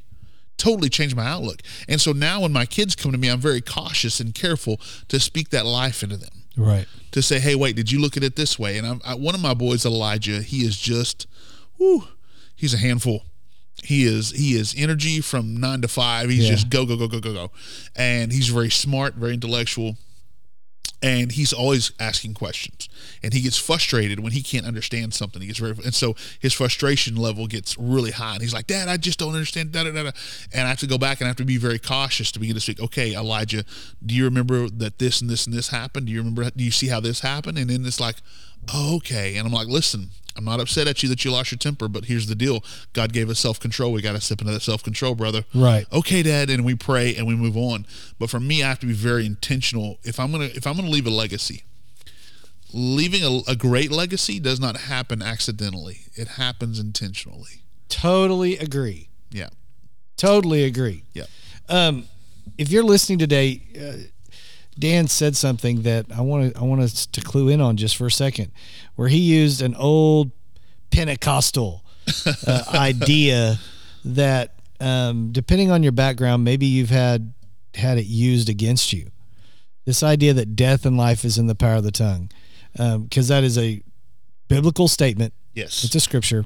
totally changed my outlook. And so now when my kids come to me, I'm very cautious and careful to speak that life into them. Right. To say, hey, wait, did you look at it this way? And I'm, I, one of my boys, Elijah, he is just, whoo, he's a handful. He is he is energy from nine to five. He's Yeah. just go go go go go go, and he's very smart, very intellectual and he's always asking questions. And he gets frustrated when he can't understand something. He gets very and so his frustration level gets really high. And he's like dad i just don't understand. Da, da, da, da. and i have to go back and i have to be very cautious to begin to speak okay elijah do you remember that this and this and this happened? Do you remember do you see how this happened? And then it's like oh, okay. And i'm like listen i'm not upset at you that you lost your temper but here's the deal. God gave us self-control. We got to step into that self-control brother. Right. okay dad and we pray and we move on. But for me i have to be very intentional. If i'm gonna if i'm gonna leave a legacy leaving a, a great legacy does not happen accidentally. It happens intentionally. Totally agree. yeah. Totally agree. yeah. Um, if you're listening today, uh, Dan said something that I want to I want us to clue in on just for a second, where he used an old Pentecostal uh, idea that, um, depending on your background, maybe you've had had it used against you. This idea that death and life is in the power of the tongue, because that is a biblical statement. yes It's a scripture.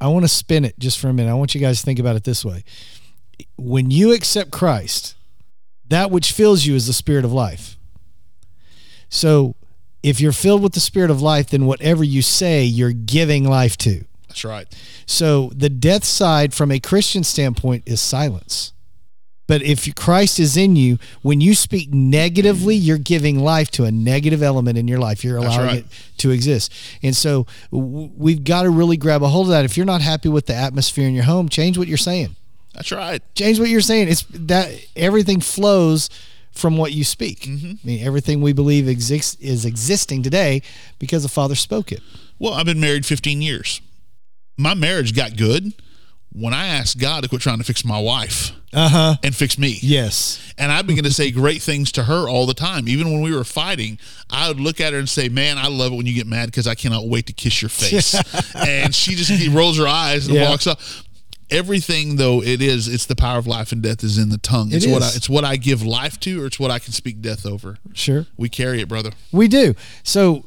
I want to spin it just for a minute. I want you guys to think about it this way. When you accept Christ, that which fills you is the spirit of life. So if you're filled with the spirit of life, then whatever you say, you're giving life to. that's right So the death side from a Christian standpoint is silence. But if Christ is in you, when you speak negatively, you're giving life to a negative element in your life. You're allowing right. it to exist. And so we've got to really grab a hold of that. If you're not happy with the atmosphere in your home, change what you're saying. that's right Change what you're saying. It's that everything flows from what you speak. Mm-hmm. I mean, everything we believe exists is existing today because the Father spoke it. well i've been married 15 years my marriage got good when i asked god to quit trying to fix my wife Uh huh. and fix me Yes. And I began to say great things to her all the time. Even when we were fighting, I would look at her and say, Man, I love it when you get mad because I cannot wait to kiss your face. and she just rolls her eyes and Yeah. walks up. Everything though it is, it's the power of life and death is in the tongue. It's It what I, it's what I give life to, or it's what I can speak death over. Sure. We carry it, brother. We do. So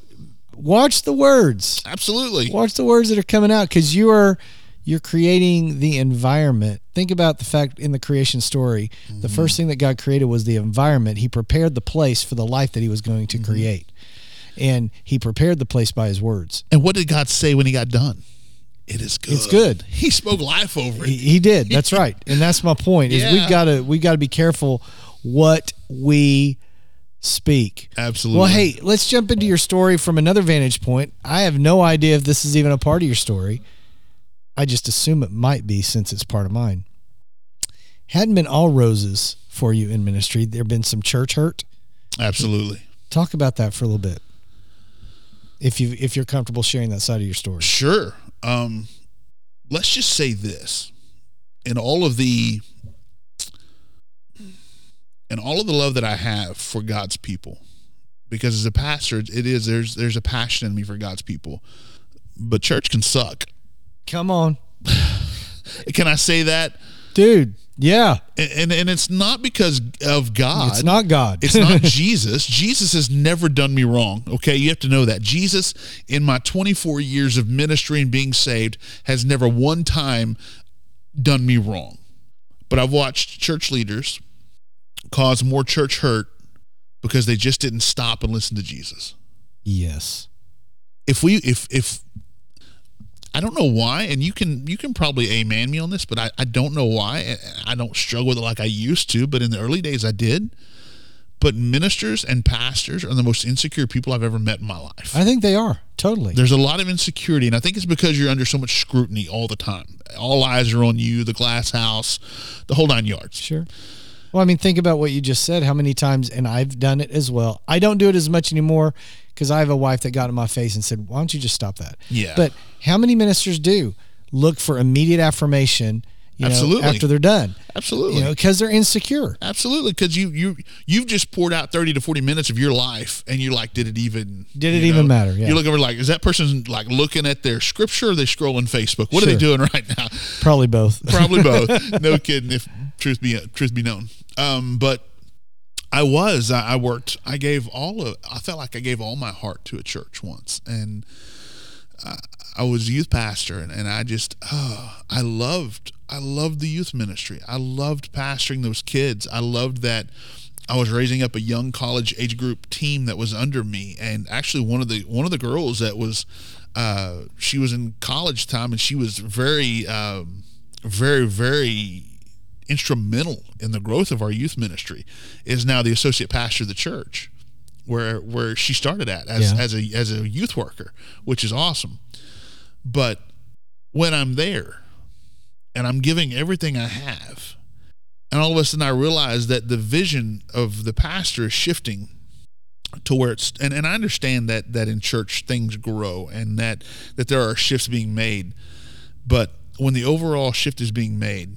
watch the words. Absolutely. Watch the words that are coming out because you are you're creating the environment. Think about the fact in the creation story, the mm-hmm. first thing that God created was the environment. He prepared the place for the life that he was going to mm-hmm. create. And he prepared the place by his words. And what did God say when He got done? It is good. It's good. He spoke life over He, it. he did. That's right. And that's my point. Is Yeah. we've got to we got to be careful what we speak. Absolutely. Well, hey, let's jump into your story from another vantage point. I have no idea if this is even a part of your story. I just assume it might be since it's part of mine. Hadn't been all roses for you in ministry. There been some church hurt. Absolutely. Talk about that for a little bit. If you if you're comfortable sharing that side of your story. Sure. Um, let's just say this: in all of the, in all of the love that I have for God's people, because as a pastor, it is there's there's a passion in me for God's people, but church can suck. Come on. Can I say that? Dude. Yeah. And and, and it's not because of God. It's not God. It's not Jesus. Jesus has never done me wrong. Okay, you have to know that. Jesus, in my 24 years of ministry and being saved, has never one time done me wrong. But I've watched church leaders cause more church hurt because they just didn't stop and listen to Jesus. yes. If we, if, if, I don't know why, and you can you can probably amen me on this, but I, I don't know why. I don't struggle with it like I used to, but in the early days I did But ministers and pastors are the most insecure people I've ever met in my life. I think they are totally. There's a lot of insecurity, and I think it's because you're under so much scrutiny all the time. All eyes are on you, the glass house, the whole nine yards. Sure. Well, I mean, think about what you just said. How many times, and I've done it as well. I don't do it as much anymore because I have a wife that got in my face and said, "Why don't you just stop that?" Yeah. But how many ministers do look for immediate affirmation? You know, Absolutely. after they're done, Absolutely. you know, because they're insecure. Absolutely, because you you you've just poured out thirty to forty minutes of your life, and you're like, did it even? Did it you even matter? Yeah. You look over like, is that person like looking at their scripture? or they scrolling Facebook? What are they doing right now? Probably both. Probably both. no kidding. If truth be truth be known, um, but I was I, I worked. I gave all of. I felt like I gave all my heart to a church once, and I, I was youth pastor, and, and I just oh, I loved I loved the youth ministry. I loved pastoring those kids. I loved that. I was raising up a young college age group team that was under me, and actually one of the one of the girls that was, uh, she was in college time, and she was very, um, very, very instrumental in the growth of our youth ministry. Is now the associate pastor of the church, where where she started at as Yeah. as a as a youth worker, which is awesome. But when I'm there, and I'm giving everything I have, and all of a sudden I realize that the vision of the pastor is shifting to where it's and, and I understand that that in church things grow and that that there are shifts being made but when the overall shift is being made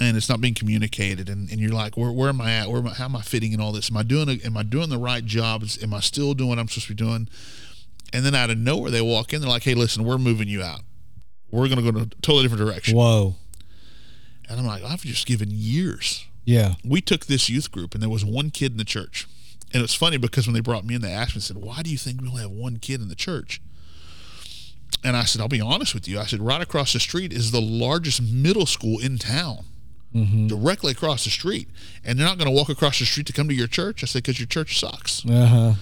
and it's not being communicated and, and you're like where, where am I at? Where am I, how am I fitting in all this? Am I doing a, am I doing the right jobs? Am I still doing what I'm supposed to be doing? And then out of nowhere they walk in they're like hey listen we're moving you out. We're going to go in a totally different direction. Whoa. and I'm like I've just given years. Yeah. we took this youth group and there was one kid in the church. And it was funny because when they brought me in they asked me and said why do you think we only have one kid in the church? And i said i'll be honest with you. I said right across the street is the largest middle school in town directly across the street and they're not going to walk across the street to come to your church i said because your church sucks Uh huh.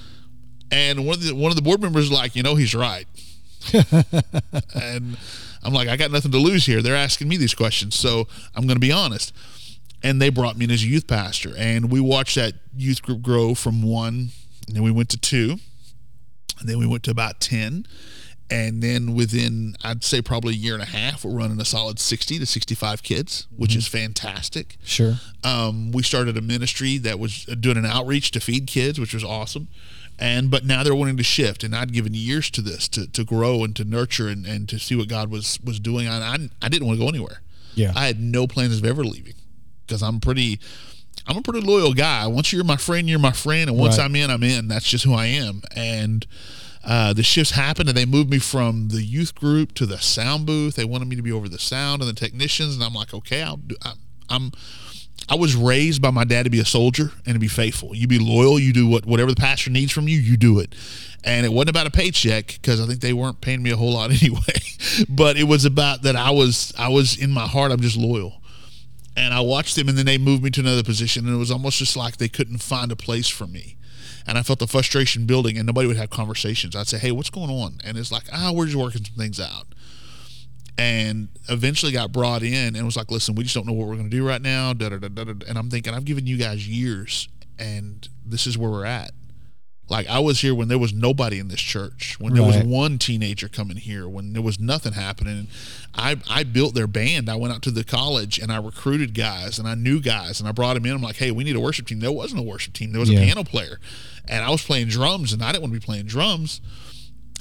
and one of the one of the board members like, you know, he's right. and I'm like, I got nothing to lose here. They're asking me these questions, so I'm going to be honest. And they brought me in as a youth pastor, and we watched that youth group grow from one, and then we went to two, and then we went to about ten, and then within I'd say probably a year and a half, we're running a solid 60 to 65 kids, which is fantastic. Sure. Um, we started a ministry that was doing an outreach to feed kids, which was awesome. And but now they're wanting to shift, and I'd given years to this to, to grow and to nurture and, and to see what God was was doing. I, I I didn't want to go anywhere. Yeah. I had no plans of ever leaving because I'm pretty I'm a pretty loyal guy. Once you're my friend, you're my friend, and once Right. I'm in, I'm in. That's just who I am. And uh, the shifts happened, and they moved me from the youth group to the sound booth. They wanted me to be over the sound and the technicians, and I'm like, okay, I'll do. I, I'm. I was raised by my dad to be a soldier and to be faithful. You be loyal. You do what whatever the pastor needs from you. You do it. And it wasn't about a paycheck because I think they weren't paying me a whole lot anyway. but it was about that I was I was in my heart. I'm just loyal and I watched them, and then they moved me to another position, and it was almost just like they couldn't find a place for me. And I felt the frustration building, and nobody would have conversations. I'd say, "Hey, what's going on?" And it's like, "Ah, we're just working some things out." And eventually got brought in, and was like, "Listen, we just don't know what we're going to do right now." Da, da, da, da. And I'm thinking, I've given you guys years, and this is where we're at. Like I was here when there was nobody in this church, when there was one teenager coming here, when there was nothing happening. I I built their band. I went out to the college and I recruited guys and I knew guys and I brought them in. I'm like, hey, we need a worship team. There wasn't a worship team. There was Yeah. a piano player, and I was playing drums and I didn't want to be playing drums.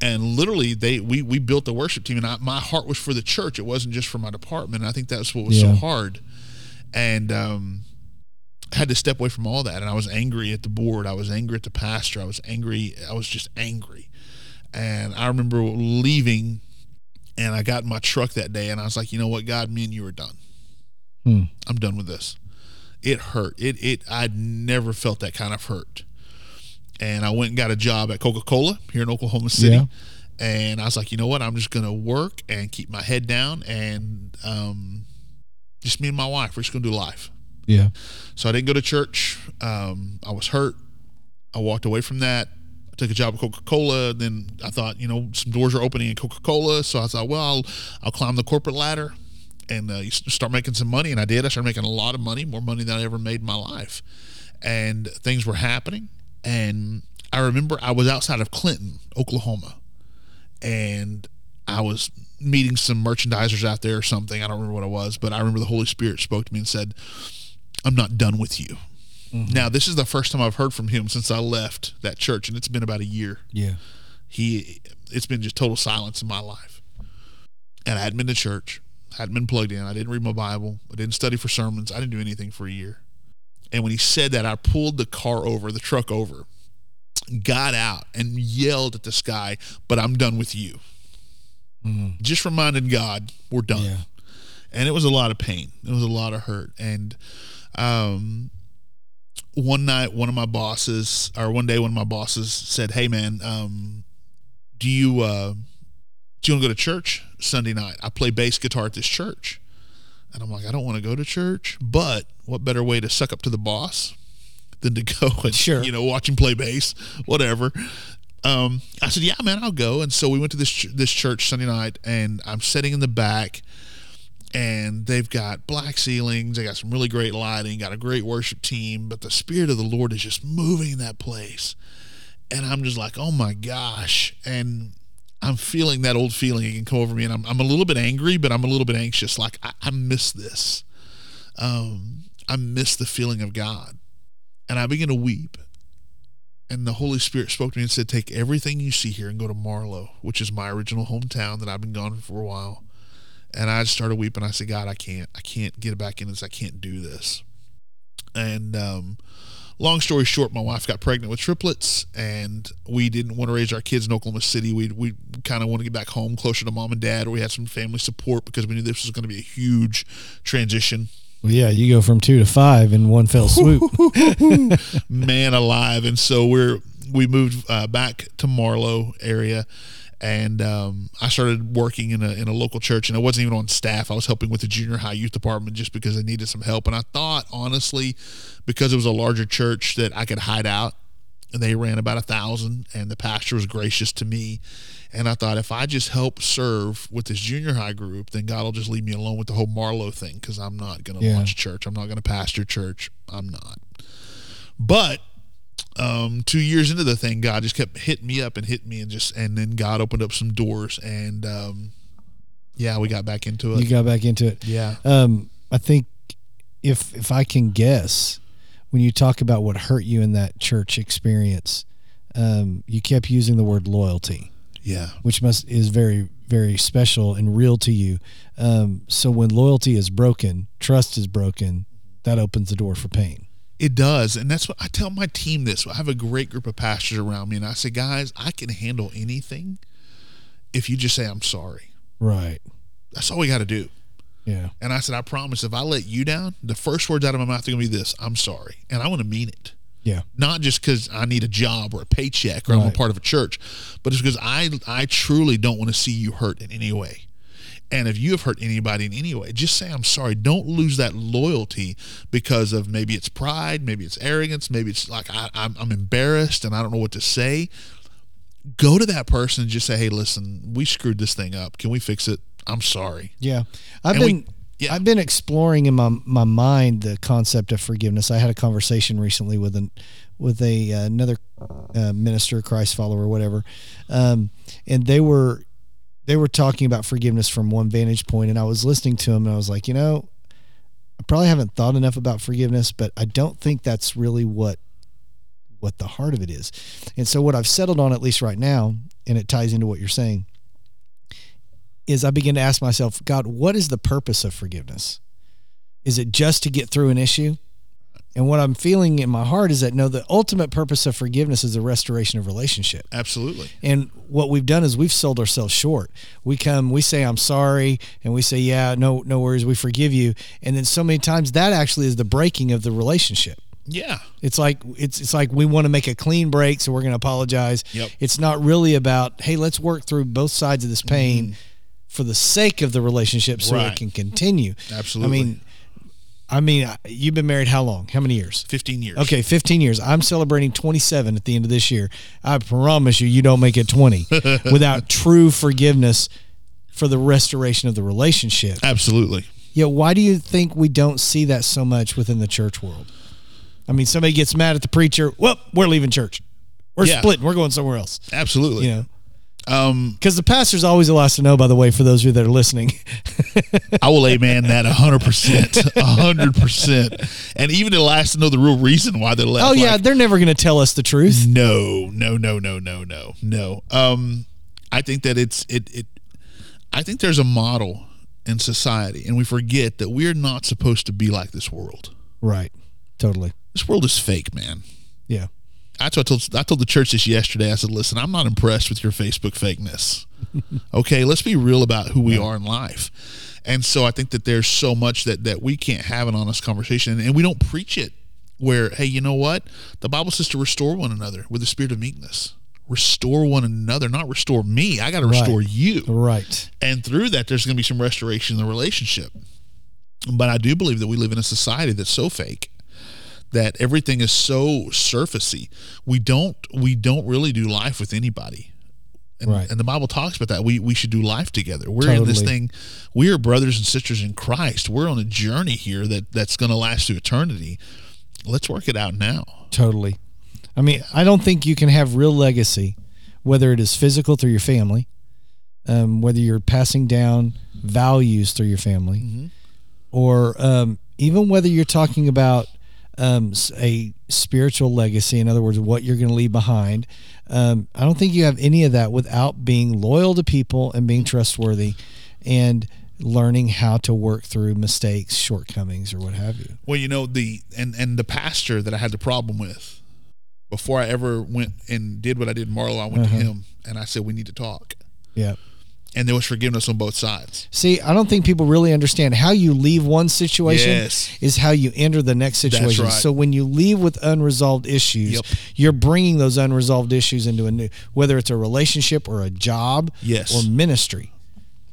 And literally, they we we built the worship team, and I, my heart was for the church. It wasn't just for my department. And I think that's what was so hard. And um, had to step away from all that and I was angry at the board. I was angry at the pastor. I was angry. I was just angry. And I remember leaving and I got in my truck that day and I was like, you know what, God, me and you are done. Hmm. I'm done with this. It hurt. It it I'd never felt that kind of hurt. And I went and got a job at Coca-Cola here in Oklahoma City. Yeah. And I was like, you know what? I'm just gonna work and keep my head down and um, just me and my wife. We're just gonna do life. Yeah. So I didn't go to church. Um, I was hurt. I walked away from that. I took a job at Coca Cola. Then I thought, you know, some doors are opening in Coca Cola. So I thought, well, I'll, I'll climb the corporate ladder and uh, start making some money. And I did. I started making a lot of money, more money than I ever made in my life. and things were happening. And I remember I was outside of Clinton, Oklahoma, and I was meeting some merchandisers out there or something. I don't remember what it was, but I remember the Holy Spirit spoke to me and said, I'm not done with you. Mm-hmm. Now, this is the first time I've heard from him since I left that church, and it's been about a year. Yeah. He, it's been just total silence in my life. And I hadn't been to church, hadn't been plugged in. I didn't read my Bible, I didn't study for sermons, I didn't do anything for a year. And when he said that, I pulled the car over, the truck over, got out, and yelled at the sky, But I'm done with you. Mm-hmm. Just reminded God, we're done. Yeah. And it was a lot of pain. It was a lot of hurt. And um, one night, one of my bosses, or one day, one of my bosses said, Hey, man, um, do you. Uh, do you want to go to church Sunday night? I play bass guitar at this church. And I'm like, I don't want to go to church, but what better way to suck up to the boss than to go and, Sure. you know, watch him play bass, whatever. Um, I said, yeah, man, I'll go. And so we went to this, ch- this church Sunday night and I'm sitting in the back and they've got black ceilings. They got some really great lighting, got a great worship team, but the spirit of the Lord is just moving that place. And I'm just like, oh my gosh. And I'm feeling that old feeling again come over me, and I'm, I'm a little bit angry, but I'm a little bit anxious. Like I, I miss this. Um, I miss the feeling of God, and I begin to weep. And the Holy Spirit spoke to me and said, "Take everything you see here and go to Marlow, which is my original hometown that I've been gone for a while." And I started weeping. I said, "God, I can't. I can't get it back in this. I can't do this." And um, long story short, my wife got pregnant with triplets, and we didn't want to raise our kids in Oklahoma City. We we kind of want to get back home, closer to mom and dad, where we had some family support because we knew this was going to be a huge transition. Well, yeah, you go from two to five in one fell swoop. Man alive! And so we're we moved uh, back to Marlow area. And um, I started working in a in a local church, and I wasn't even on staff. I was helping with the junior high youth department just because I needed some help. And I thought, honestly, because it was a larger church, that I could hide out and they ran about a thousand and the pastor was gracious to me and i thought if i just help serve with this junior high group then god will just leave me alone with the whole marlow thing because i'm not going to Yeah. launch church i'm not going to pastor church i'm not but um, two years into the thing god just kept hitting me up and hitting me and just and then god opened up some doors and um, yeah we got back into it you got back into it. yeah Um, I think if if I can guess, when you talk about what hurt you in that church experience, um, you kept using the word loyalty, yeah which must is very very special and real to you. Um, so when loyalty is broken, trust is broken, that opens the door for pain. It does. And that's what I tell my team this. I have a great group of pastors around me, and I say, guys, I can handle anything if you just say, I'm sorry. Right. That's all we got to do. Yeah. And I said, I promise if I let you down, the first words out of my mouth are going to be this I'm sorry. And I want to mean it. Yeah. Not just because I need a job or a paycheck or I'm a part of a church, but it's because I, I truly don't want to see you hurt in any way. And if you have hurt anybody in any way, just say I'm sorry. Don't lose that loyalty because of maybe it's pride, maybe it's arrogance, maybe it's like I, I'm, I'm embarrassed and I don't know what to say. Go to that person and just say, "Hey, listen, we screwed this thing up. Can we fix it? I'm sorry." Yeah, I've And we- been yeah. I've been exploring in my my mind the concept of forgiveness. I had a conversation recently with an with a uh, another uh, minister, Christ follower, whatever, um, and they were they were talking about forgiveness from one vantage point, and I was listening to him, and I was like, you know, I probably haven't thought enough about forgiveness, but I don't think that's really what what the heart of it is. And so what I've settled on at least right now, and it ties into what you're saying, is I begin to ask myself, God, what is the purpose of forgiveness? Is it just to get through an issue? And what I'm feeling in my heart is that no, the ultimate purpose of forgiveness is the restoration of relationship. Absolutely. And what we've done is we've sold ourselves short. We come, we say I'm sorry, and we say, yeah, no, no worries, we forgive you. And then so many times that actually is the breaking of the relationship. Yeah. It's like it's it's like we want to make a clean break, so we're going to apologize. Yep. It's not really about hey, let's work through both sides of this pain mm-hmm. for the sake of the relationship, so Right. it can continue. Absolutely. I mean, I mean, you've been married how long? How many years? 15 years. Okay, 15 years. I'm celebrating 27 at the end of this year. I promise you, you don't make it 20 without true forgiveness for the restoration of the relationship. Absolutely. Yeah, why do you think we don't see that so much within the church world? I mean, somebody gets mad at the preacher. Well, we're leaving church. We're Yeah. splitting. We're going somewhere else. Absolutely. You know, Um, because the pastor's always the last to know. By the way, for those of you that are listening, I will amen that hundred percent, hundred percent, and even the last to know the real reason why they're left. oh yeah, like, they're never going to tell us the truth. no, no, no, no, no, no, no. Um, I think that it's it it. I think there's a model in society, and we forget that we're not supposed to be like this world. Right. Totally. This world is fake, man. Yeah. That's what I told I told the church this yesterday. I said, "Listen, I'm not impressed with your Facebook fakeness. okay, let's be real about who we are in life." And so I think that there's so much that that we can't have an honest conversation, and we don't preach it. Where, hey, you know what? The Bible says to restore one another with the spirit of meekness. Restore one another, not restore me. I got to restore you. Right. And through that, there's going to be some restoration in the relationship. But I do believe that we live in a society that's so fake that everything is so surfacey. We don't we don't really do life with anybody. And, Right. and the Bible talks about that. We we should do life together. We're in this thing. We are brothers and sisters in Christ. We're on a journey here that that's going to last through eternity. Let's work it out now. Totally. I mean, I don't think you can have real legacy, whether it is physical through your family, um, whether you're passing down values through your family, or um, even whether you're talking about um, a spiritual legacy. In other words, what you're going to leave behind. Um, I don't think you have any of that without being loyal to people and being trustworthy, and learning how to work through mistakes, shortcomings, or what have you. Well, you know the and and the pastor that I had the problem with before I ever went and did what I did in Marlow, I went Uh-huh. to him and I said we need to talk, Yeah. And there was forgiveness on both sides. See, I don't think people really understand how you leave one situation Yes. is how you enter the next situation. right. So when you leave with unresolved issues, Yep. you're bringing those unresolved issues into a new, whether it's a relationship or a job Yes. or ministry.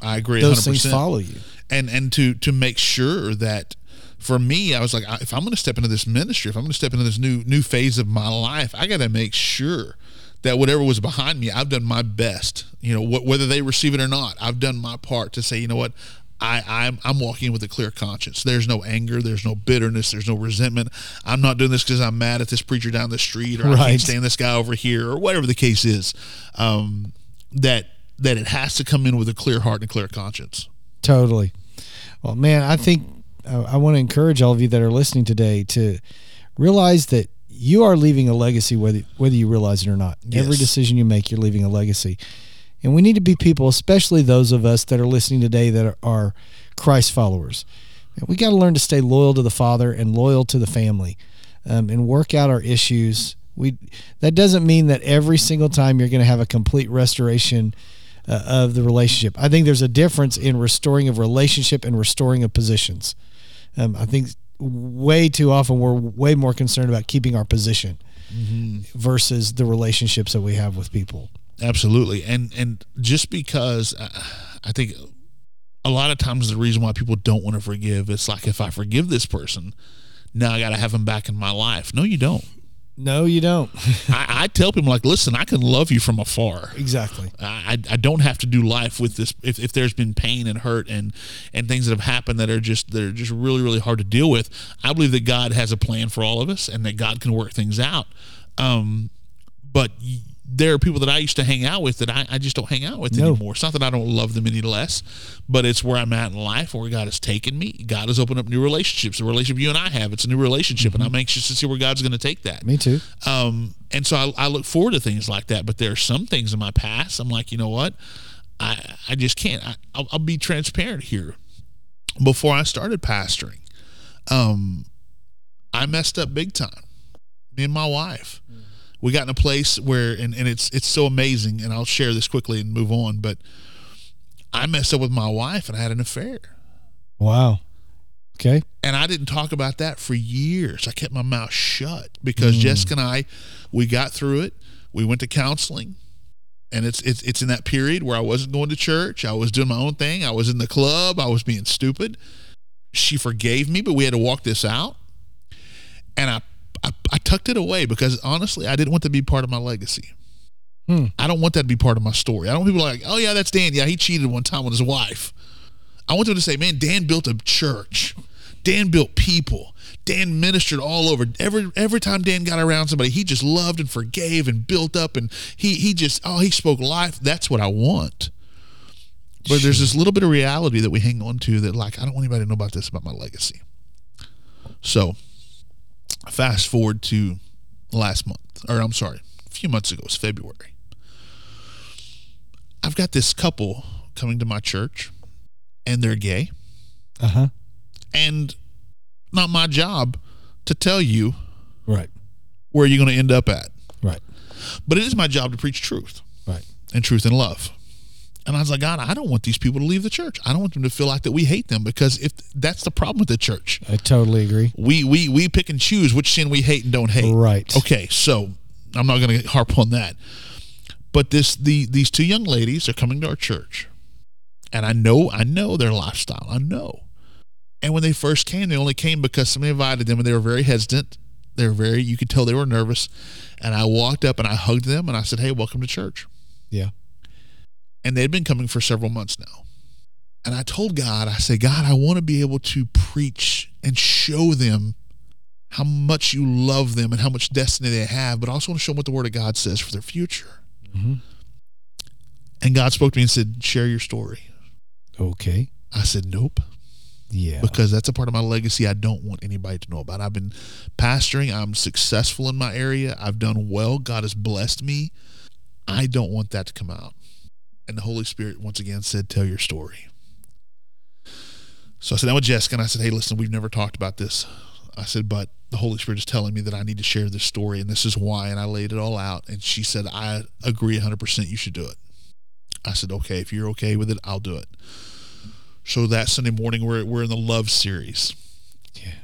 I agree. Those 100%. things follow you. and and to to make sure that for me, I was like, if I'm going to step into this ministry, if I'm going to step into this new new phase of my life, I got to make sure that whatever was behind me, I've done my best. You know, wh- whether they receive it or not, I've done my part to say, you know what. I, I'm I'm walking with a clear conscience. There's no anger. There's no bitterness. There's no resentment. I'm not doing this because I'm mad at this preacher down the street, or I Right. can't stand this guy over here, or whatever the case is. Um, that that it has to come in with a clear heart and a clear conscience. Totally. Well, man, I think uh, I want to encourage all of you that are listening today to realize that you are leaving a legacy, whether whether you realize it or not. Every decision you make, you're leaving a legacy, and we need to be people, especially those of us that are listening today that are, are Christ followers. We got to learn to stay loyal to the Father and loyal to the family, um, and work out our issues. We that doesn't mean that every single time you're going to have a complete restoration uh, of the relationship. I think there's a difference in restoring of relationship and restoring of positions. Um, I think way too often we're way more concerned about keeping our position versus the relationships that we have with people. Absolutely, and and just because uh, I think a lot of times the reason why people don't want to forgive it's like if I forgive this person, now I got to have them back in my life. No, you don't. No, you don't. I, I tell people like, listen, I can love you from afar. exactly. I, I don't have to do life with this if, if there's been pain and hurt and and things that have happened that are just that are just really really hard to deal with. I believe that God has a plan for all of us and that God can work things out. Um, but there are people that I used to hang out with that I, I just don't hang out with No. anymore. It's not that I don't love them any less, but it's where I'm at in life, where God has taken me. God has opened up new relationships. The relationship you and I have, it's a new relationship, and I'm anxious to see where God's going to take that. Me too. Um, and so I, I look forward to things like that. But there are some things in my past. I'm like, you know what? I I just can't. I, I'll, I'll be transparent here. Before I started pastoring, um, I messed up big time. Me and my wife, we got in a place where, and, and it's it's so amazing. And I'll share this quickly and move on. But I messed up with my wife and I had an affair. Wow. Okay. And I didn't talk about that for years. I kept my mouth shut because mm. Jessica and I, we got through it. We went to counseling, and it's it's it's in that period where I wasn't going to church. I was doing my own thing. I was in the club. I was being stupid. She forgave me, but we had to walk this out. And I I, I tucked it away because honestly, I didn't want to be part of my legacy. Hmm. I don't want that to be part of my story. I don't want people like, oh yeah, that's Dan. Yeah, he cheated one time with his wife. I want them to say, man, Dan built a church. Dan built people. Dan ministered all over. Every every time Dan got around somebody, he just loved and forgave and built up and he he just oh he spoke life. That's what I want. But there's this little bit of reality that we hang on to that like I don't want anybody to know about this about my legacy. So fast forward to last month, or I'm sorry, a few months ago, it was February. I've got this couple coming to my church and they're gay. Uh huh. And not my job to tell you Right. where you're going to end up at. Right. But it is my job to preach truth Right. and truth and love. And I was like, God, I don't want these people to leave the church. I don't want them to feel like that we hate them because if that's the problem with the church, I totally agree. we we we pick and choose which sin we hate and don't hate. Right. Okay, so I'm not going to harp on that. But this the these two young ladies are coming to our church. And I know I know their lifestyle. I know. And when they first came, they only came because somebody invited them and they were very hesitant. They were very you could tell they were nervous. And I walked up and I hugged them and I said, "Hey, welcome to church." Yeah. And they'd been coming for several months now. And I told God, I said, God, I want to be able to preach and show them how much you love them and how much destiny they have, but I also want to show them what the Word of God says for their future. Mhm. And God spoke to me and said, Share your story. Okay. I said, Nope, Yeah. because that's a part of my legacy I don't want anybody to know about. I've been pastoring, I'm successful in my area, I've done well, God has blessed me. I don't want that to come out. And the Holy Spirit once again said, Tell your story. So I said, down with Jessica and I said, Hey, listen, we've never talked about this. I said, but the Holy Spirit is telling me that I need to share this story and this is why. And I laid it all out. And she said, I agree 100% you should do it. I said, okay, if you're okay with it, I'll do it. So that Sunday morning, we're, we're in the love series. Yeah.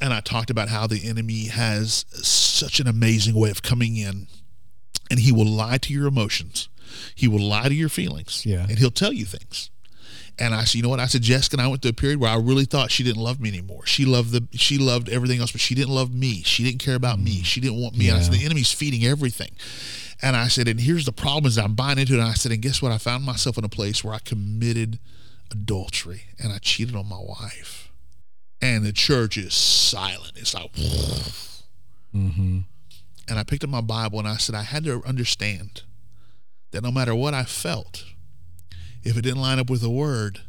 And I talked about how the enemy has such an amazing way of coming in and he will lie to your emotions. He will lie to your feelings. Yeah. And he'll tell you things. And I said, you know what? I said, Jessica and I went through a period where I really thought she didn't love me anymore. She loved the she loved everything else, but she didn't love me. She didn't care about me. She didn't want me. And I said, the enemy's feeding everything. And I said, and here's the problem is I'm buying into it. And I said, and guess what? I found myself in a place where I committed adultery and I cheated on my wife. And the church is silent. It's like Mm-hmm. and I picked up my Bible and I said I had to understand that no matter what I felt, if it didn't line up with the word,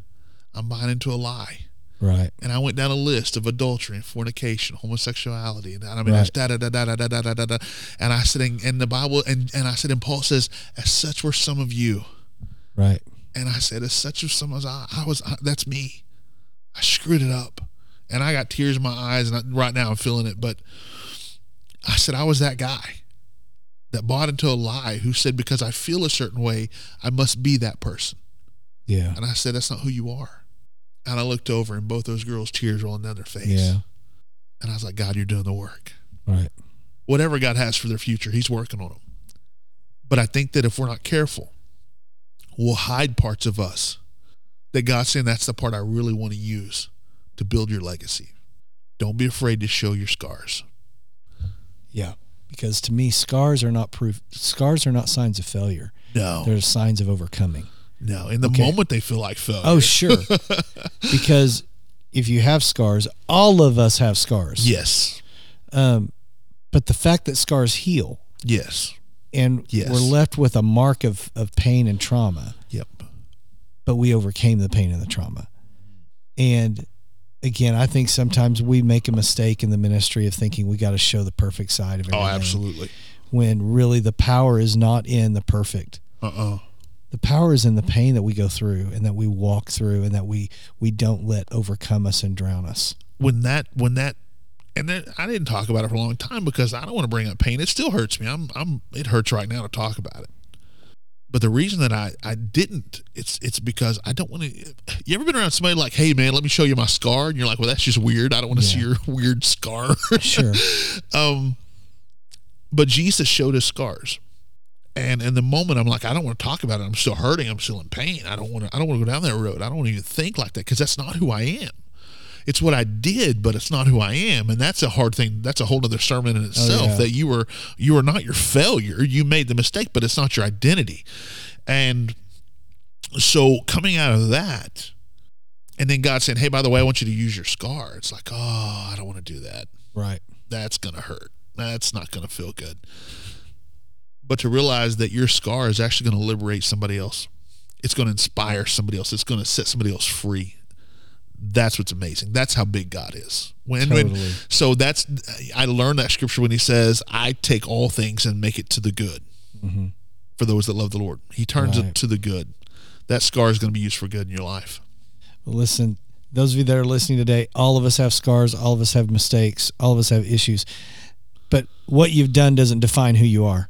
I'm buying into a lie. Right. And I went down a list of adultery and fornication, homosexuality, and I mean that's da da da da da da da da da da. And I said, and, and the Bible, and and I said, and Paul says, as such were some of you. Right. And I said, as such as some as I, I was, I, that's me. I screwed it up, and I got tears in my eyes, and I, right now I'm feeling it. But I said I was that guy that bought into a lie who said because I feel a certain way, I must be that person. Yeah. And I said that's not who you are. And I looked over, and both those girls' tears rolling down their face. Yeah. And I was like, God, you're doing the work. Right. Whatever God has for their future, He's working on them. But I think that if we're not careful, we'll hide parts of us that God's saying that's the part I really want to use to build your legacy. Don't be afraid to show your scars. Yeah. Because to me, scars are not proof. Scars are not signs of failure. No, They're signs of overcoming. no. In the Okay. moment, they feel like failure. Oh, sure. because if you have scars, all of us have scars. yes, Um, but the fact that scars heal yes, and Yes. we're left with a mark of, of pain and trauma, yep, but we overcame the pain and the trauma. And again, I think sometimes we make a mistake in the ministry of thinking we got to show the perfect side of everything. oh, absolutely. When really the power is not in the perfect. Uh uh The power is in the pain that we go through and that we walk through and that we we don't let overcome us and drown us. When that when that and then I didn't talk about it for a long time because I don't want to bring up pain. It still hurts me. I'm I'm it hurts right now to talk about it. But the reason that I, I didn't, it's it's because I don't want to. You ever been around somebody like, hey man, let me show you my scar, and you're like, well, that's just weird. I don't want to see your weird scar. Sure. um, but Jesus showed us scars, and in the moment, I'm like, I don't want to talk about it. I'm still hurting. I'm still in pain. I don't want to. I don't want to go down that road. I don't want to even think like that because that's not who I am. It's what I did, but it's not who I am, and that's a hard thing. That's a whole other sermon in oh, itself. yeah. That you were you are not your failure. You made the mistake, but it's not your identity. And so coming out of that, and then God saying, "Hey, by the way, I want you to use your scar." It's like, oh, I don't want to do that. Right. That's gonna hurt. That's not gonna feel good. But to realize that your scar is actually going to liberate somebody else, it's going to inspire somebody else. It's going to set somebody else free. That's what's amazing. That's how big God is. When, when so that's I learned that scripture when He says, "I take all things and make it to the good." Mm-hmm. For those that love the Lord, He turns Right. it to the good. That scar is going to be used for good in your life. Well, listen, those of you that are listening today, all of us have scars, all of us have mistakes, all of us have issues. But what you've done doesn't define who you are.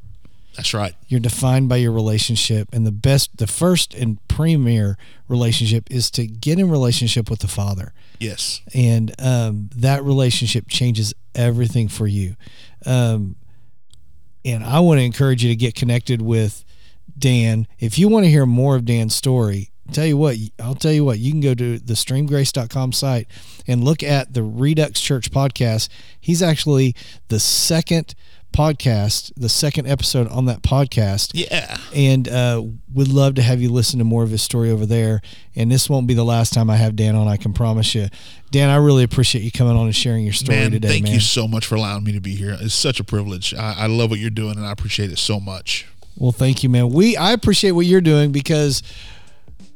That's right. You're defined by your relationship. And the best, the first and premier relationship is to get in relationship with the Father. Yes. And um, that relationship changes everything for you. Um, and I want to encourage you to get connected with Dan. If you want to hear more of Dan's story, tell you what, I'll tell you what, you can go to the streamgrace.com site and look at the Redux Church podcast. He's actually the second podcast, the second episode on that podcast Yeah. and uh, would love to have you listen to more of his story over there. And this won't be the last time I have Dan on. I can promise you, Dan. I really appreciate you coming on and sharing your story today, Man, today, thank man. you so much for allowing me to be here. It's such a privilege. I, I love what you're doing, and I appreciate it so much. Well, thank you, man. We I appreciate what you're doing because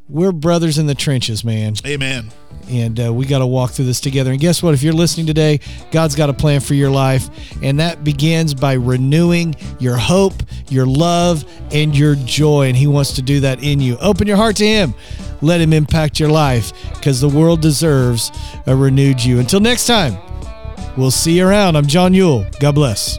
we're brothers in the trenches, man. Amen. and uh, we got to walk through this together. And guess what? If you're listening today, God's got a plan for your life, and that begins by renewing your hope, your love, and your joy. And He wants to do that in you. Open your heart to Him. Let Him impact your life because the world deserves a renewed you. Until next time, we'll see you around. I'm John Yule. God bless.